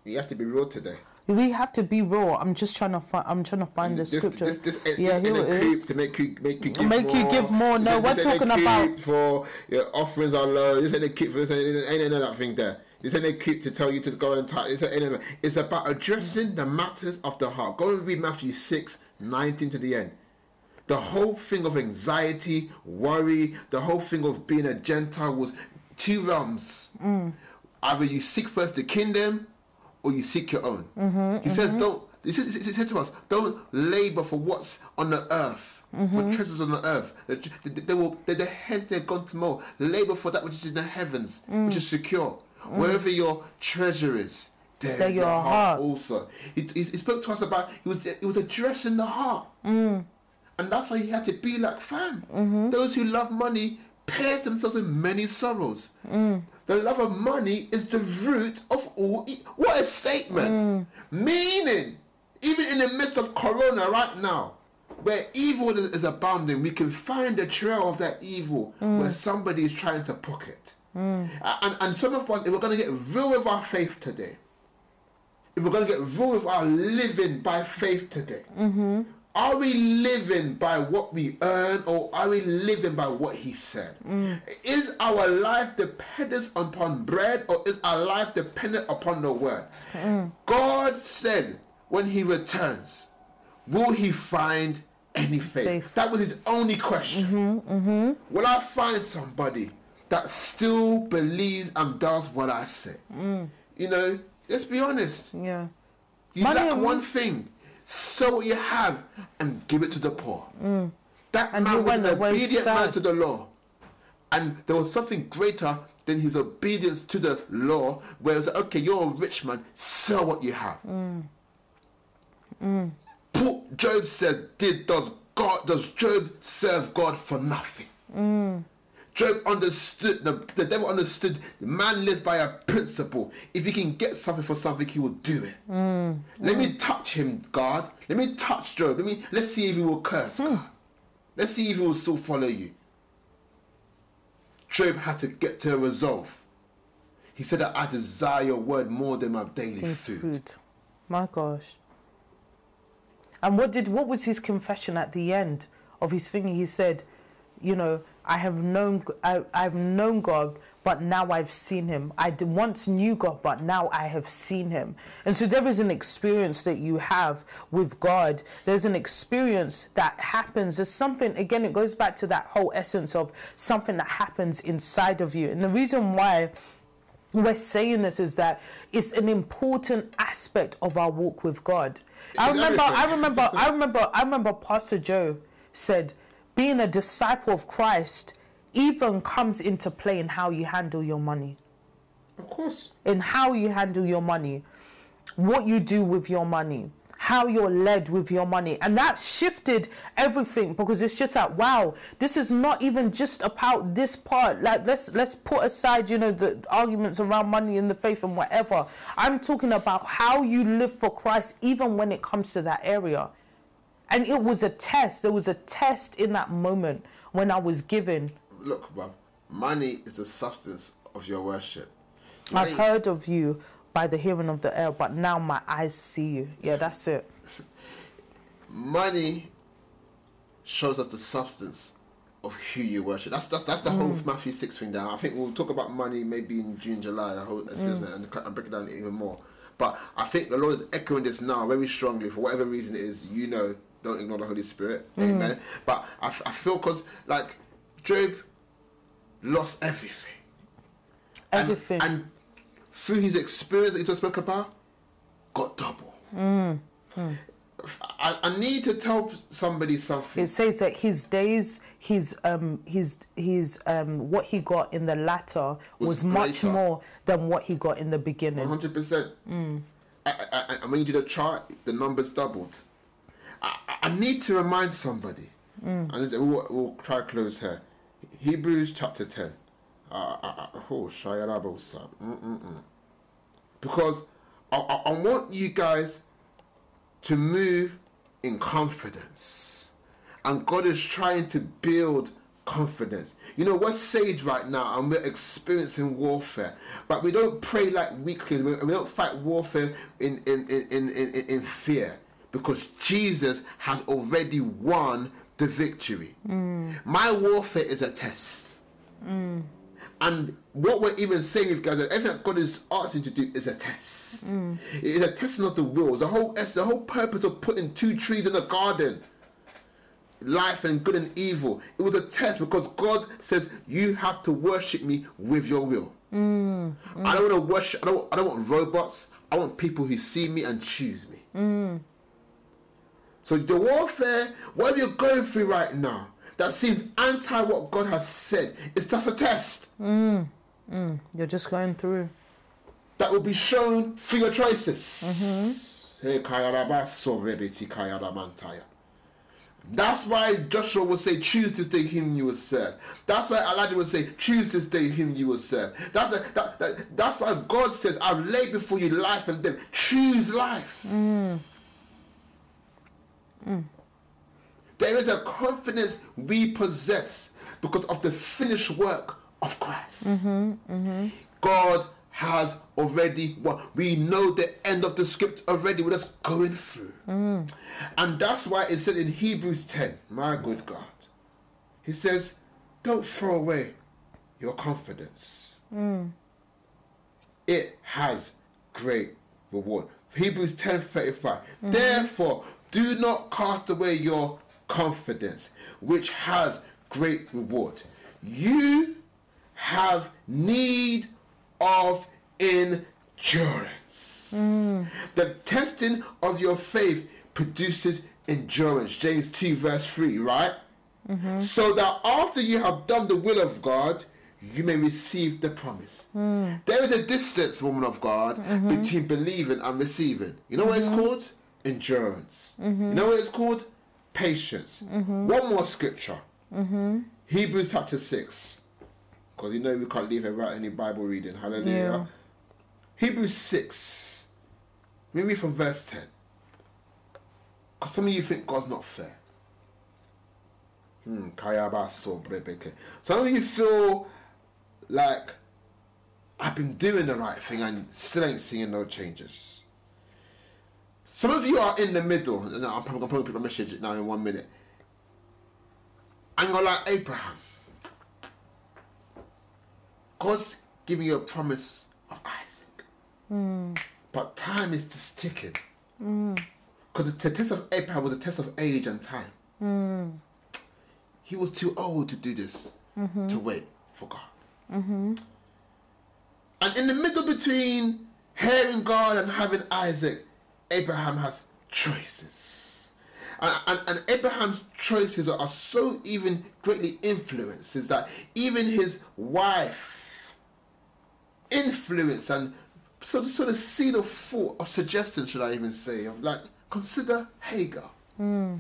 You have to be real today. We have to be raw. I'm just trying to find. I'm trying to find the This, scripture. this, this, this, yeah, this here it is. to make you make you give Make more. you give more. No, This we're a talking about- for your offerings are low. This ain't a keep for this ain't, ain't that thing there. This ain't a keep to tell you to go and tie. It's, ain't it's about addressing the matters of the heart. Go and read Matthew 6, 19 to the end. The whole thing of anxiety, worry, the whole thing of being a Gentile was two realms. Mm. Either you seek first the kingdom or you seek your own. Mm-hmm, he says, mm-hmm. don't, he says, he says to us, don't labor for what's on the earth, for mm-hmm. treasures on the earth. They, will, they, their heads they're gone to mold. Labor for that which is in the heavens, mm. which is secure. Mm. Wherever your treasure is, there is your heart, heart. also. He, he, he spoke to us about, he was, he was addressing the heart. Mm. And that's why he had to be like fam. Those who love money pierce themselves with many sorrows. Mm. The love of money is the root of all. E- what a statement! Mm. Meaning, even in the midst of Corona right now, where evil is, is abounding, we can find a trail of that evil mm. where somebody is trying to pocket. And, and some of us, if we're going to get real with our faith today, if we're going to get real with our living by faith today, mm-hmm. Are we living by what we earn or are we living by what he said? Is our life dependent upon bread or is our life dependent upon the word? God said when he returns, will he find any faith? Faith. That was his only question. Will I find somebody that still believes and does what I say? You know, let's be honest. Yeah. You Money lack one thing. Sell what you have and give it to the poor. That And man was an obedient man to the law. And there was something greater than his obedience to the law, where it was like, okay, you're a rich man, sell what you have. Paul, Job said, did does God does Job serve God for nothing? Job understood the, the devil understood man lives by a principle. If he can get something for something, he will do it. Hmm. Let me hmm. touch him, God. Let me touch Job. Let me let's see if he will curse hmm. God. Let's see if he will still follow you. Job had to get to a resolve. He said that I desire your word more than my daily food. food. My gosh. And what did what was his confession at the end of his thing? He said, you know, I have known I, I've known God, but now I've seen him. I once knew God, but now I have seen him. And so there is an experience that you have with God. There's an experience that happens. There's something again, it goes back to that whole essence of something that happens inside of you. And the reason why we're saying this is that it's an important aspect of our walk with God. I remember, I remember, I remember, I remember Pastor Joe said, being a disciple of Christ even comes into play in how you handle your money, Of course. in how you handle your money, what you do with your money, how you're led with your money. And that shifted everything because it's just like, wow, this is not even just about this part. Like let's let's put aside, you know, the arguments around money and the faith and whatever. I'm talking about how you live for Christ even when it comes to that area. And it was a test. There was a test in that moment when I was given. Look, bruv, money is the substance of your worship. I've heard of you by the hearing of the air, but now my eyes see you. Yeah, that's it. money shows us the substance of who you worship. That's that's that's the whole mm. Matthew six thing down. I think we'll talk about money maybe in June, July, the whole season, and, and break it down even more. But I think the Lord is echoing this now very strongly for whatever reason it is. You know, don't ignore the Holy Spirit, Amen. But I, I feel because like Job lost everything, Everything. and, through his experience that he just spoke about, got double. I, I need to tell somebody something. It says that his days, his um, his his um, what he got in the latter was, Was much more than what he got in the beginning. hundred percent. Mm. I, and when you do the chart, the numbers doubled. I, I- need to remind somebody, Mm. and we'll, we'll try to close here. Hebrews chapter ten. Uh, oh. Because I, I, I want you guys to move in confidence, and God is trying to build confidence. You know, we're saved right now and we're experiencing warfare, but we don't pray like weaklings. We, we don't fight warfare in, in, in, in, in, in fear because Jesus has already won the victory. My warfare is a test. And what we're even saying with guys, that everything that God is asking to do is a test. It is a testing of the will. The whole it's the whole purpose of putting two trees in a garden. Life and good and evil. It was a test because God says you have to worship me with your will. I don't want to worship. I don't. I don't want robots. I want people who see me and choose me. So the warfare, whatever you're going through right now, that seems anti what God has said, it's just a test mm, mm. You're just going through. that will be shown through your choices. Mm-hmm. Hey, Kayarabaso Rebeti Kayaramantaya. That's why Joshua will say, choose this day him you will serve. That's why Elijah will say, choose this day him you will serve. That's, a, that, that, that's why God says, I've laid before you life and death. Choose life. Mm. There is a confidence we possess because of the finished work of Christ. God has already won. We know the end of the script already. We're just going through. And that's why it said in Hebrews 10, my good God, He says, don't throw away your confidence. It has great reward. Hebrews 10 35. Mm-hmm. Therefore, do not cast away your confidence, which has great reward. You have need of endurance. Mm. The testing of your faith produces endurance. James 2, verse 3, right? Mm-hmm. So that after you have done the will of God, you may receive the promise. Mm. There is a distance, woman of God, mm-hmm. between believing and receiving. You know what it's mm-hmm. called? Endurance. Mm-hmm. You know what it's called? Patience. Mm-hmm. One more scripture. Mm-hmm. Hebrews chapter 6. Because you know we can't leave without any Bible reading. Hallelujah. Hebrews 6. Maybe from verse 10. Because some of you think God's not fair. Hmm, Some of you feel like I've been doing the right thing and still ain't seeing no changes. Some of you are in the middle, and I'm probably going to put my message now in one minute. And you're like Abraham. God's giving you a promise of Isaac. Hmm. But time is just ticking. Hmm. Because the test of Abraham was a test of age and time. Hmm. He was too old to do this, mm-hmm. to wait for God. Mm-hmm. And in the middle between hearing God and having Isaac, Abraham has choices. And, and, and Abraham's choices are, so even greatly influenced is that even his wife influence and sort of sort of seed of thought of suggestion should I even say of like consider Hagar. Hmm.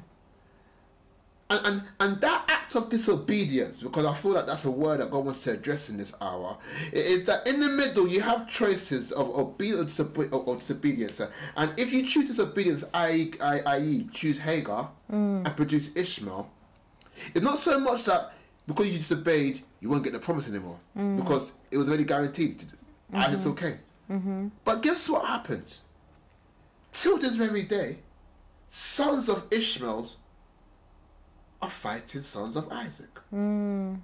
And, and and that act of disobedience, because I feel like that's a word that God wants to address in this hour, is that in the middle you have choices of obedience or disobedience. And if you choose disobedience, i.e., i- choose Hagar mm. and produce Ishmael, it's not so much that because you disobeyed, you won't get the promise anymore, mm. because it was already guaranteed. To, and it's okay. But guess what happened? Till this very day, sons of Ishmael's are fighting sons of Isaac. Hmm.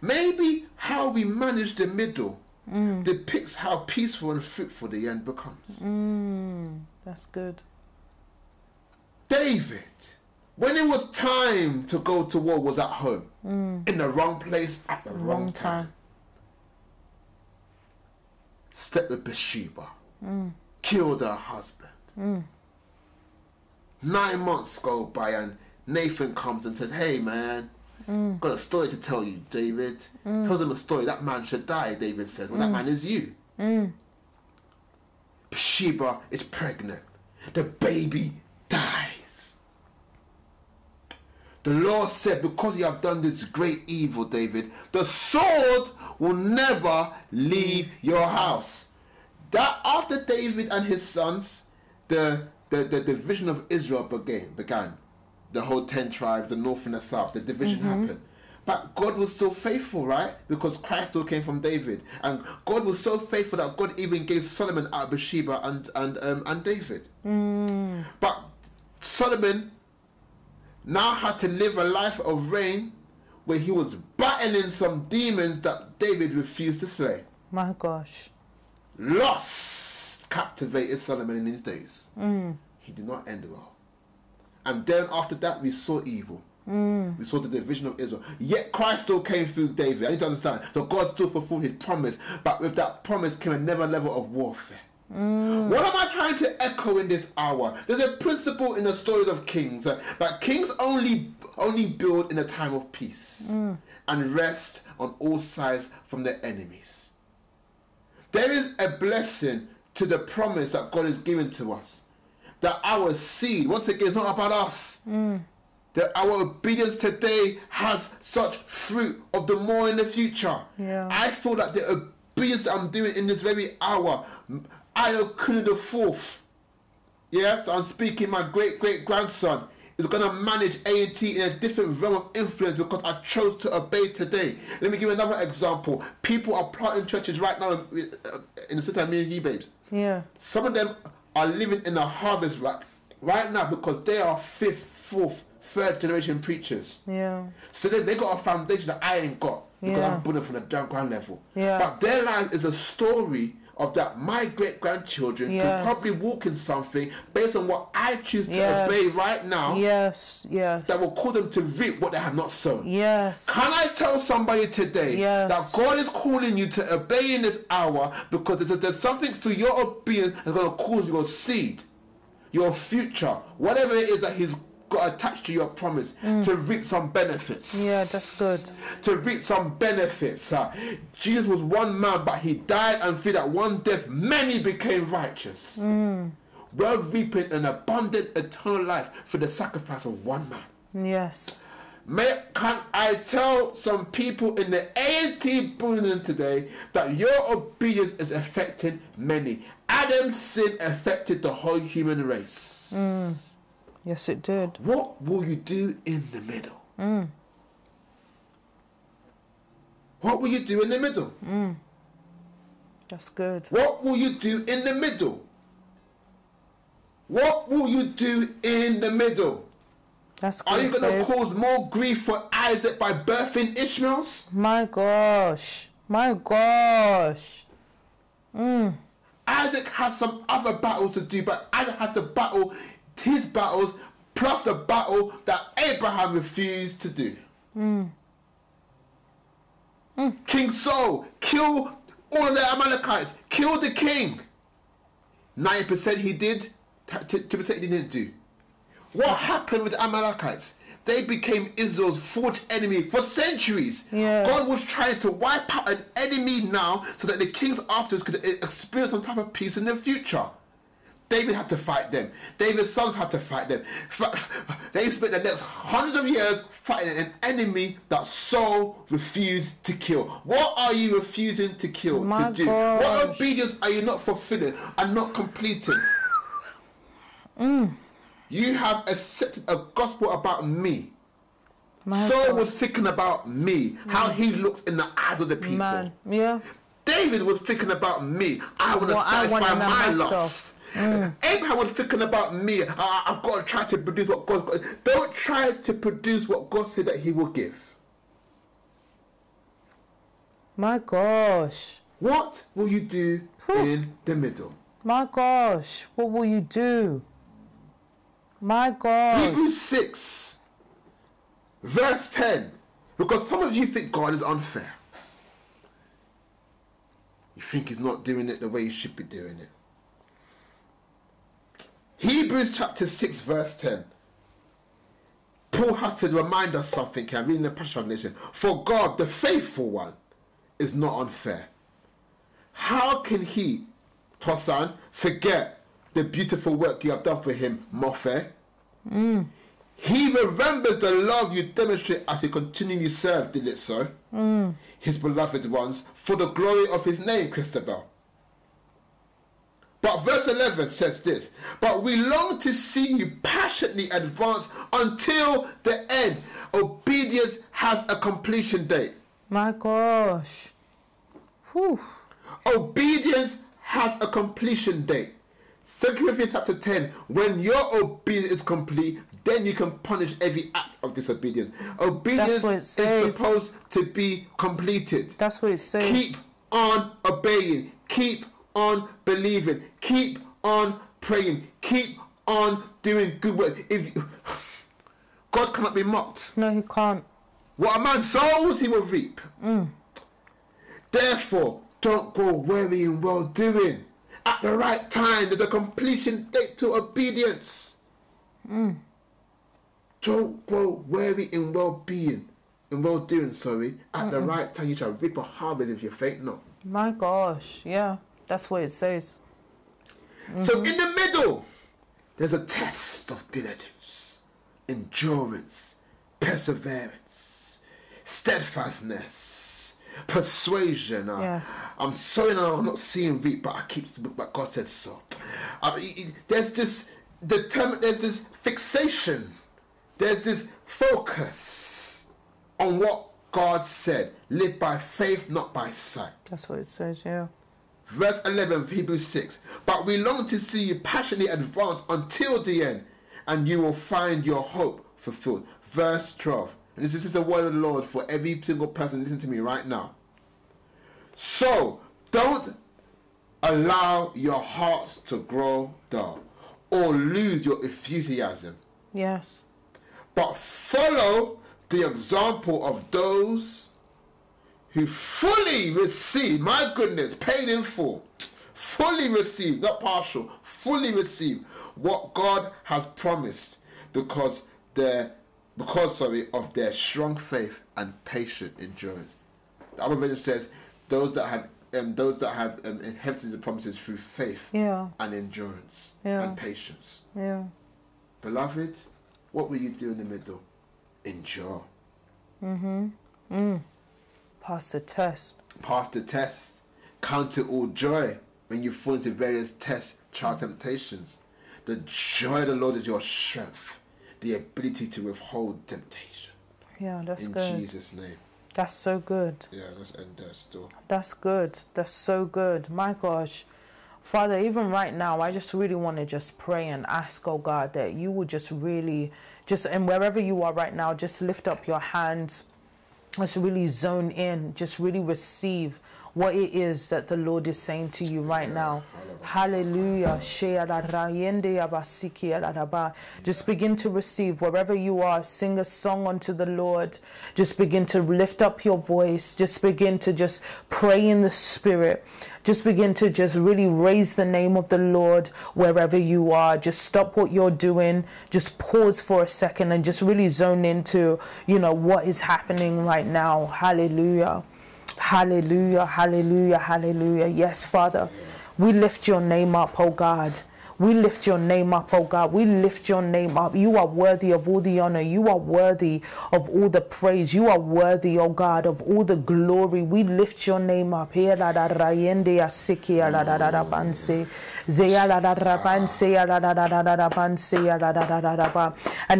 Maybe how we manage the middle hmm. depicts how peaceful and fruitful the end becomes. Hmm. That's good. David, when it was time to go to war, was at home, in the wrong place at the wrong, Wrong time. time. Slept with Bathsheba, killed her husband. Nine months go by, and Nathan comes and says, "Hey, man." Mm. Got a story to tell you, David. Mm. Tells him a story. That man should die, David says. Well, that mm. man is you. Bathsheba is pregnant. The baby dies. The Lord said, Because you have done this great evil, David, the sword will never leave your house. That after David and his sons, the, the, the division of Israel began, began. The whole 10 tribes, the north and the south, the division mm-hmm. happened. But God was still faithful, right? Because Christ still came from David. And God was so faithful that God even gave Solomon out of Bathsheba and, and, um, and David. Mm. But Solomon now had to live a life of reign where he was battling some demons that David refused to slay. My gosh. Lust captivated Solomon in his days. Mm. He did not end well. And then after that, we saw evil. Mm. We saw the division of Israel. Yet Christ still came through David. I need to understand. So God still fulfilled his promise. But with that promise came another level of warfare. Mm. What am I trying to echo in this hour? There's a principle in the stories of kings uh, that kings only only build in a time of peace mm. and rest on all sides from their enemies. There is a blessing to the promise that God has given to us. That our seed, once again, is not about us. That our obedience today has such fruit of the more in the future. Yeah. I feel that the obedience I'm doing in this very hour, Ayokunu the fourth, yeah, so I'm speaking my great great grandson is going to manage A&T in a different realm of influence because I chose to obey today. Let me give you another example. People are planting churches right now in, uh, in the city of me and you, babes. Yeah. Some of them are living in a harvest rack right now because they are fifth, fourth, third generation preachers. Yeah. So then they got a foundation that I ain't got because Yeah. I'm building from the ground level. Yeah. But their life is a story of that my great grandchildren Yes. can probably walk in something based on what I choose to Yes. obey right now Yes. Yes. that will cause them to reap what they have not sown. Yes. Can I tell somebody today Yes. that God is calling you to obey in this hour because there's, there's something through your obedience that's going to cause your seed, your future, whatever it is that He's got attached to your promise to reap some benefits. Mm. Yeah, that's good. To reap some benefits. Uh, Jesus was one man, but He died, and through that one death, many became righteous. Mm. We're reaping an abundant eternal life for the sacrifice of one man. Yes. May, can I tell some people in the A&T building today that your obedience is affecting many? Adam's sin affected the whole human race. Yes, it did. What will you do in the middle? Mm. What will you do in the middle? Mm. That's good. What will you do in the middle? What will you do in the middle? That's good. Are you going to cause more grief for Isaac by birthing Ishmaels? My gosh. My gosh. Mm. Isaac has some other battles to do, but Isaac has to battle his battles plus a battle that Abraham refused to do. Hmm. Hmm. King Saul, kill all of the Amalekites, kill the king. 90% he did, 2% he didn't do. What happened with the Amalekites? They became Israel's forge enemy for centuries. Yeah. God was trying to wipe out an enemy now so that the kings afterwards could experience some type of peace in the future. David had to fight them. David's sons had to fight them. They spent the next hundreds of years fighting an enemy that Saul refused to kill. What are you refusing to kill, My to do? What gosh. obedience are you not fulfilling and not completing? Mm. You have accepted a gospel about me. My Saul God. was thinking about me, how he looks in the eyes of the people. Man. Yeah. David was thinking about me. I want to satisfy my myself. lust. Mm. Abraham was thinking about me. I, I've got to try to produce what God. got. Don't try to produce what God said that He will give. My gosh. What will you do in the middle? My gosh. What will you do? My gosh. Hebrews six, verse ten. Because some of you think God is unfair. You think He's not doing it the way He should be doing it. Hebrews chapter 6, verse 10. Paul has to remind us something. I'm reading the Passion Translation. For God, the faithful one, is not unfair. How can he, Tosan, forget the beautiful work you have done for him, Mofe? Mm. He remembers the love you demonstrate as you continually serve, did it so? Mm. His beloved ones, for the glory of his name, Christabel. But verse 11 says this But we long to see you passionately advance until the end. Obedience has a completion date. My gosh. Whew. Obedience has a completion date. 2 Corinthians chapter 10 When your obedience is complete, then you can punish every act of disobedience. Obedience is supposed to be completed. That's what it says. Keep on obeying. Keep on believing. Keep on praying. Keep on doing good work. If God cannot be mocked. No, he can't. What a man sows, he will reap. Mm. Therefore, don't go weary in well doing. At the right time, there's a completion date to obedience. Mm. Don't grow weary in well being, in well doing, sorry. At the right time, you shall reap a harvest if you faint not. My gosh. Yeah. That's what it says. So, in the middle, there's a test of diligence, endurance, perseverance, steadfastness, persuasion. Yes. I'm sorry, now I'm not seeing reap, but I keep but God said so. Uh, it- it- there's this determin There's this fixation. There's this focus on what God said. Live by faith, not by sight. That's what it says. Yeah. Verse 11 of Hebrews 6. But we long to see you passionately advance until the end, and you will find your hope fulfilled. Verse 12. And this is the word of the Lord for every single person listening to me right now. So, don't allow your hearts to grow dull or lose your enthusiasm, Yes. but follow the example of those who fully received, my goodness, paid in full, fully received, not partial, fully received what God has promised because their because sorry of their strong faith and patient endurance. The other version says those that have um, those that have um, inherited the promises through faith Yeah. and endurance Yeah. and patience. Yeah. Beloved, what will you do in the middle? Endure. Pass the test. pass the test. Count it all joy when you fall into various tests, trial, temptations. The joy of the Lord is your strength, the ability to withhold temptation. Yeah. That's In good. Jesus' name. That's so good. Yeah, let's end there still. That's good. That's so good. My gosh. Father, even right now, I just really want to just pray and ask, oh God, that you would just really, just, and wherever you are right now, just lift up your hands. Just really zone in. Just really receive what it is that the Lord is saying to you right now. Hallelujah. Just begin to receive wherever you are. Sing a song unto the Lord. Just begin to lift up your voice. Just begin to just pray in the Spirit. Just begin to just really raise the name of the Lord wherever you are. Just stop what you're doing. Just pause for a second and just really zone into, you know, what is happening right now. Hallelujah. Hallelujah, hallelujah, hallelujah. Yes, Father, we lift your name up, oh God. We lift your name up, oh God. We lift your name up. You are worthy of all the honor. You are worthy of all the praise. You are worthy, oh God, of all the glory. We lift your name up. And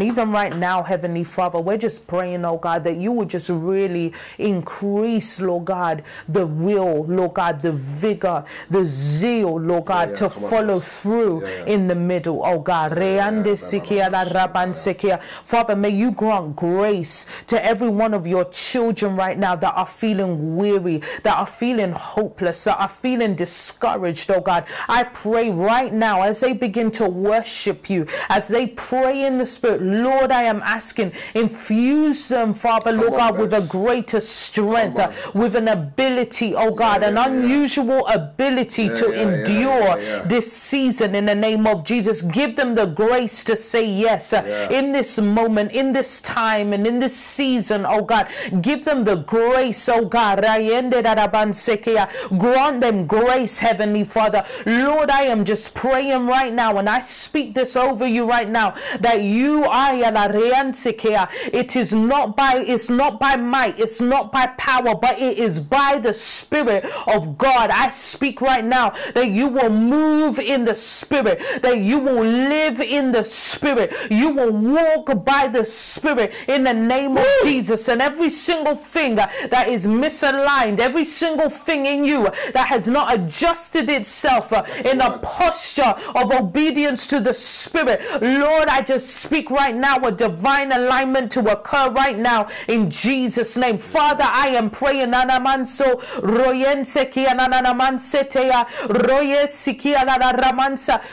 even right now, Heavenly Father, we're just praying, oh God, that you would just really increase, Lord God, the will, Lord God, the vigor, the zeal, Lord God, yeah, yeah, to follow on, through yeah, in the middle, oh God. Father, may you grant grace to every one of your children right now that are feeling weary, that are feeling hopeless, that are feeling discouraged, oh God. I pray right now as they begin to worship you, as they pray in the Spirit, Lord, I am asking, infuse them, Father, Lord God, with a greater strength, uh, with an ability, oh God, an unusual ability to endure this season in the name of Jesus. Give them the grace to say yes uh, in this moment, in this time, and in this season, oh God. Give them the grace, oh God. Grant them grace, Heavenly Father. Lord, I am just praying right now, and I speak this over you right now that you are it is not by it's not by might, it's not by power, but it is by the Spirit of God. I speak right now that you will move in the Spirit, that you will live in the Spirit, you will walk by the Spirit in the name of Jesus. And every single thing that is misaligned, every single thing in you that has not adjusted itself in a posture of obedience to the Spirit, Lord, I just speak right now a divine alignment to occur right now in Jesus' name. Father, I am praying.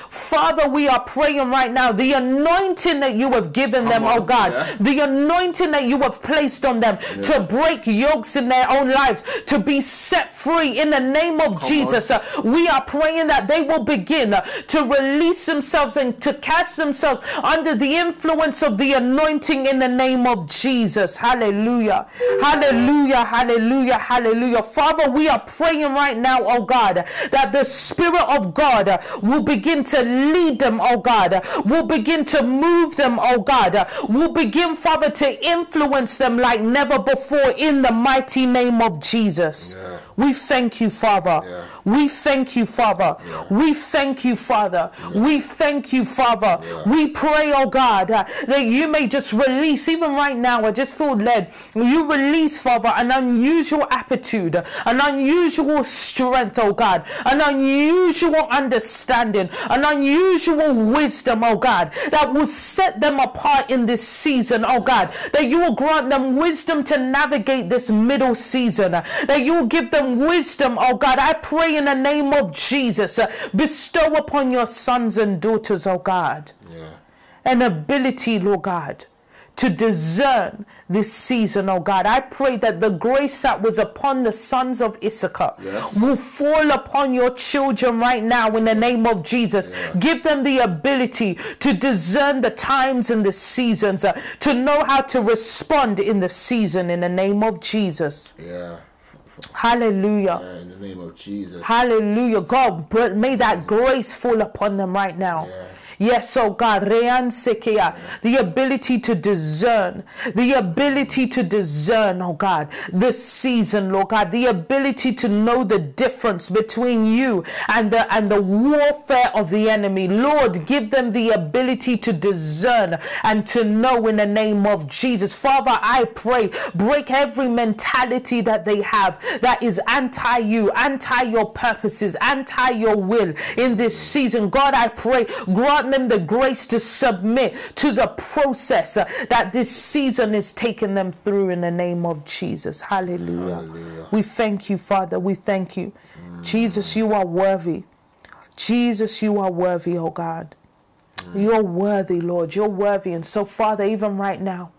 Father, we are praying right now the anointing that you have given Come them, on, oh God, yeah. the anointing that you have placed on them yeah. to break yokes in their own lives, to be set free in the name of Come Jesus. Uh, we are praying that they will begin uh, to release themselves and to cast themselves under the influence of the anointing in the name of Jesus. Hallelujah. Hallelujah. Hallelujah. Hallelujah. Father, we are praying right now, oh God, that the Spirit of God will begin to lead them, oh God, will begin to move them, oh God, will begin, Father, to influence them like never before in the mighty name of Jesus. Yeah. We thank you, Father. Yeah. We thank you, Father. We thank you, Father. We thank you, Father. We pray, oh God, uh, that you may just release, even right now, I just feel led. You release, Father, an unusual aptitude, an unusual strength, oh God, an unusual understanding, an unusual wisdom, oh God, that will set them apart in this season, oh God, that you will grant them wisdom to navigate this middle season, that you will give them wisdom, oh God. I pray in the name of Jesus. Bestow upon your sons and daughters, oh God, yeah. an ability, Lord God, to discern this season, oh God. I pray that the grace that was upon the sons of Issachar yes. will fall upon your children right now in the name of Jesus. Yeah. Give them the ability to discern the times and the seasons, uh, to know how to respond in the season in the name of Jesus. Yeah. Hallelujah. Yeah, in the name of Jesus. Hallelujah. God, may that grace fall upon them right now. Yeah Yes, oh God, the ability to discern, the ability to discern, oh God, this season, Lord God, the ability to know the difference between you and the and the warfare of the enemy. Lord, give them the ability to discern and to know in the name of Jesus. Father, I pray, break every mentality that they have that is anti you, anti your purposes, anti your will in this season. God, I pray, grant them the grace to submit to the process uh, that this season is taking them through in the name of Jesus. Hallelujah. Hallelujah. We thank you, Father. We thank you. Jesus, you are worthy. Jesus, you are worthy, oh God. You're worthy, Lord. You're worthy. And so, Father, even right now,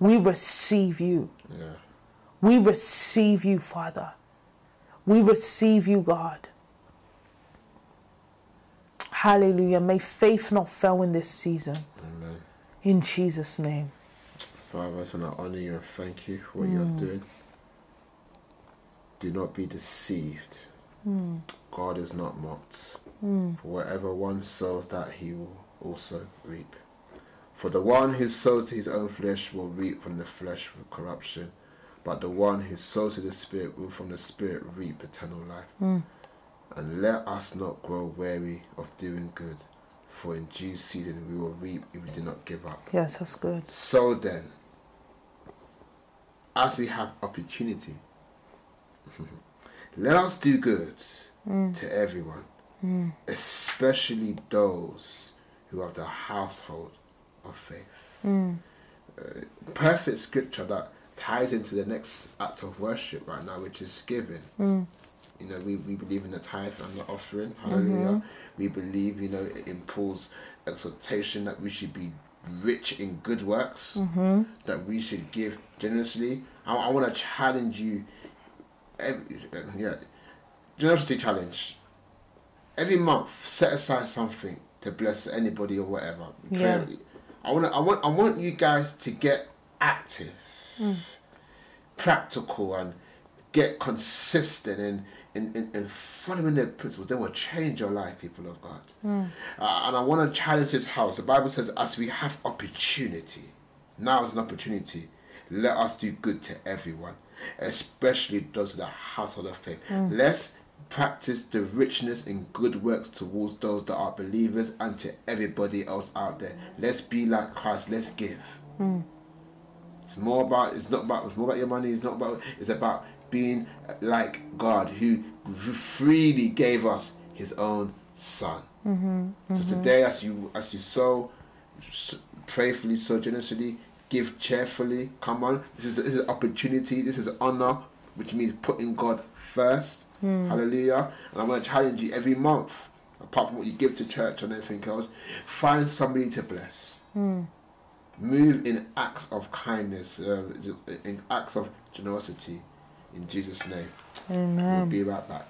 we receive you. Yeah. We receive you, Father. We receive you, God. Hallelujah. May faith not fail in this season. Amen. In Jesus' name. Father, I just want to honor you and thank you for what you're mm. doing. Do not be deceived. Mm. God is not mocked. Mm. For whatever one sows, that he will also reap. For the one who sows to his own flesh will reap from the flesh with corruption, but the one who sows to the Spirit will from the Spirit reap eternal life. And let us not grow weary of doing good, for in due season we will reap if we do not give up. Yes, that's good. So then, as we have opportunity, let us do good mm. to everyone, mm. especially those who have the household of faith. Mm. Uh, perfect scripture that ties into the next act of worship right now, which is giving. You know, we, we believe in the tithe and the offering. Hallelujah. Mm-hmm. We believe, you know, in Paul's exhortation that we should be rich in good works, mm-hmm. that we should give generously. I, I want to challenge you. Every, yeah, generosity challenge. Every month, set aside something to bless anybody or whatever. Yeah. I want I want I want you guys to get active, mm. practical, and get consistent in, in, in, in following the principles. They will change your life, people of God. Hmm. Uh, and I want to challenge this house. The Bible says, as we have opportunity, now is an opportunity. Let us do good to everyone, especially those of the household of faith. Hmm. Let's practice the richness in good works towards those that are believers and to everybody else out there. Let's be like Christ. Let's give. Hmm. It's more about. It's not about. It's more about your money. It's not about. It's about being like God, who freely gave us His own Son. So mm-hmm. today, as you as you sow, s- prayerfully, sow generously, give cheerfully. Come on, this is this is opportunity. This is honor, which means putting God first. Mm. Hallelujah. And I'm going to challenge you every month, apart from what you give to church and everything else, find somebody to bless mm. move in acts of kindness, uh, in acts of generosity. In Jesus' name. Amen. We'll be right back.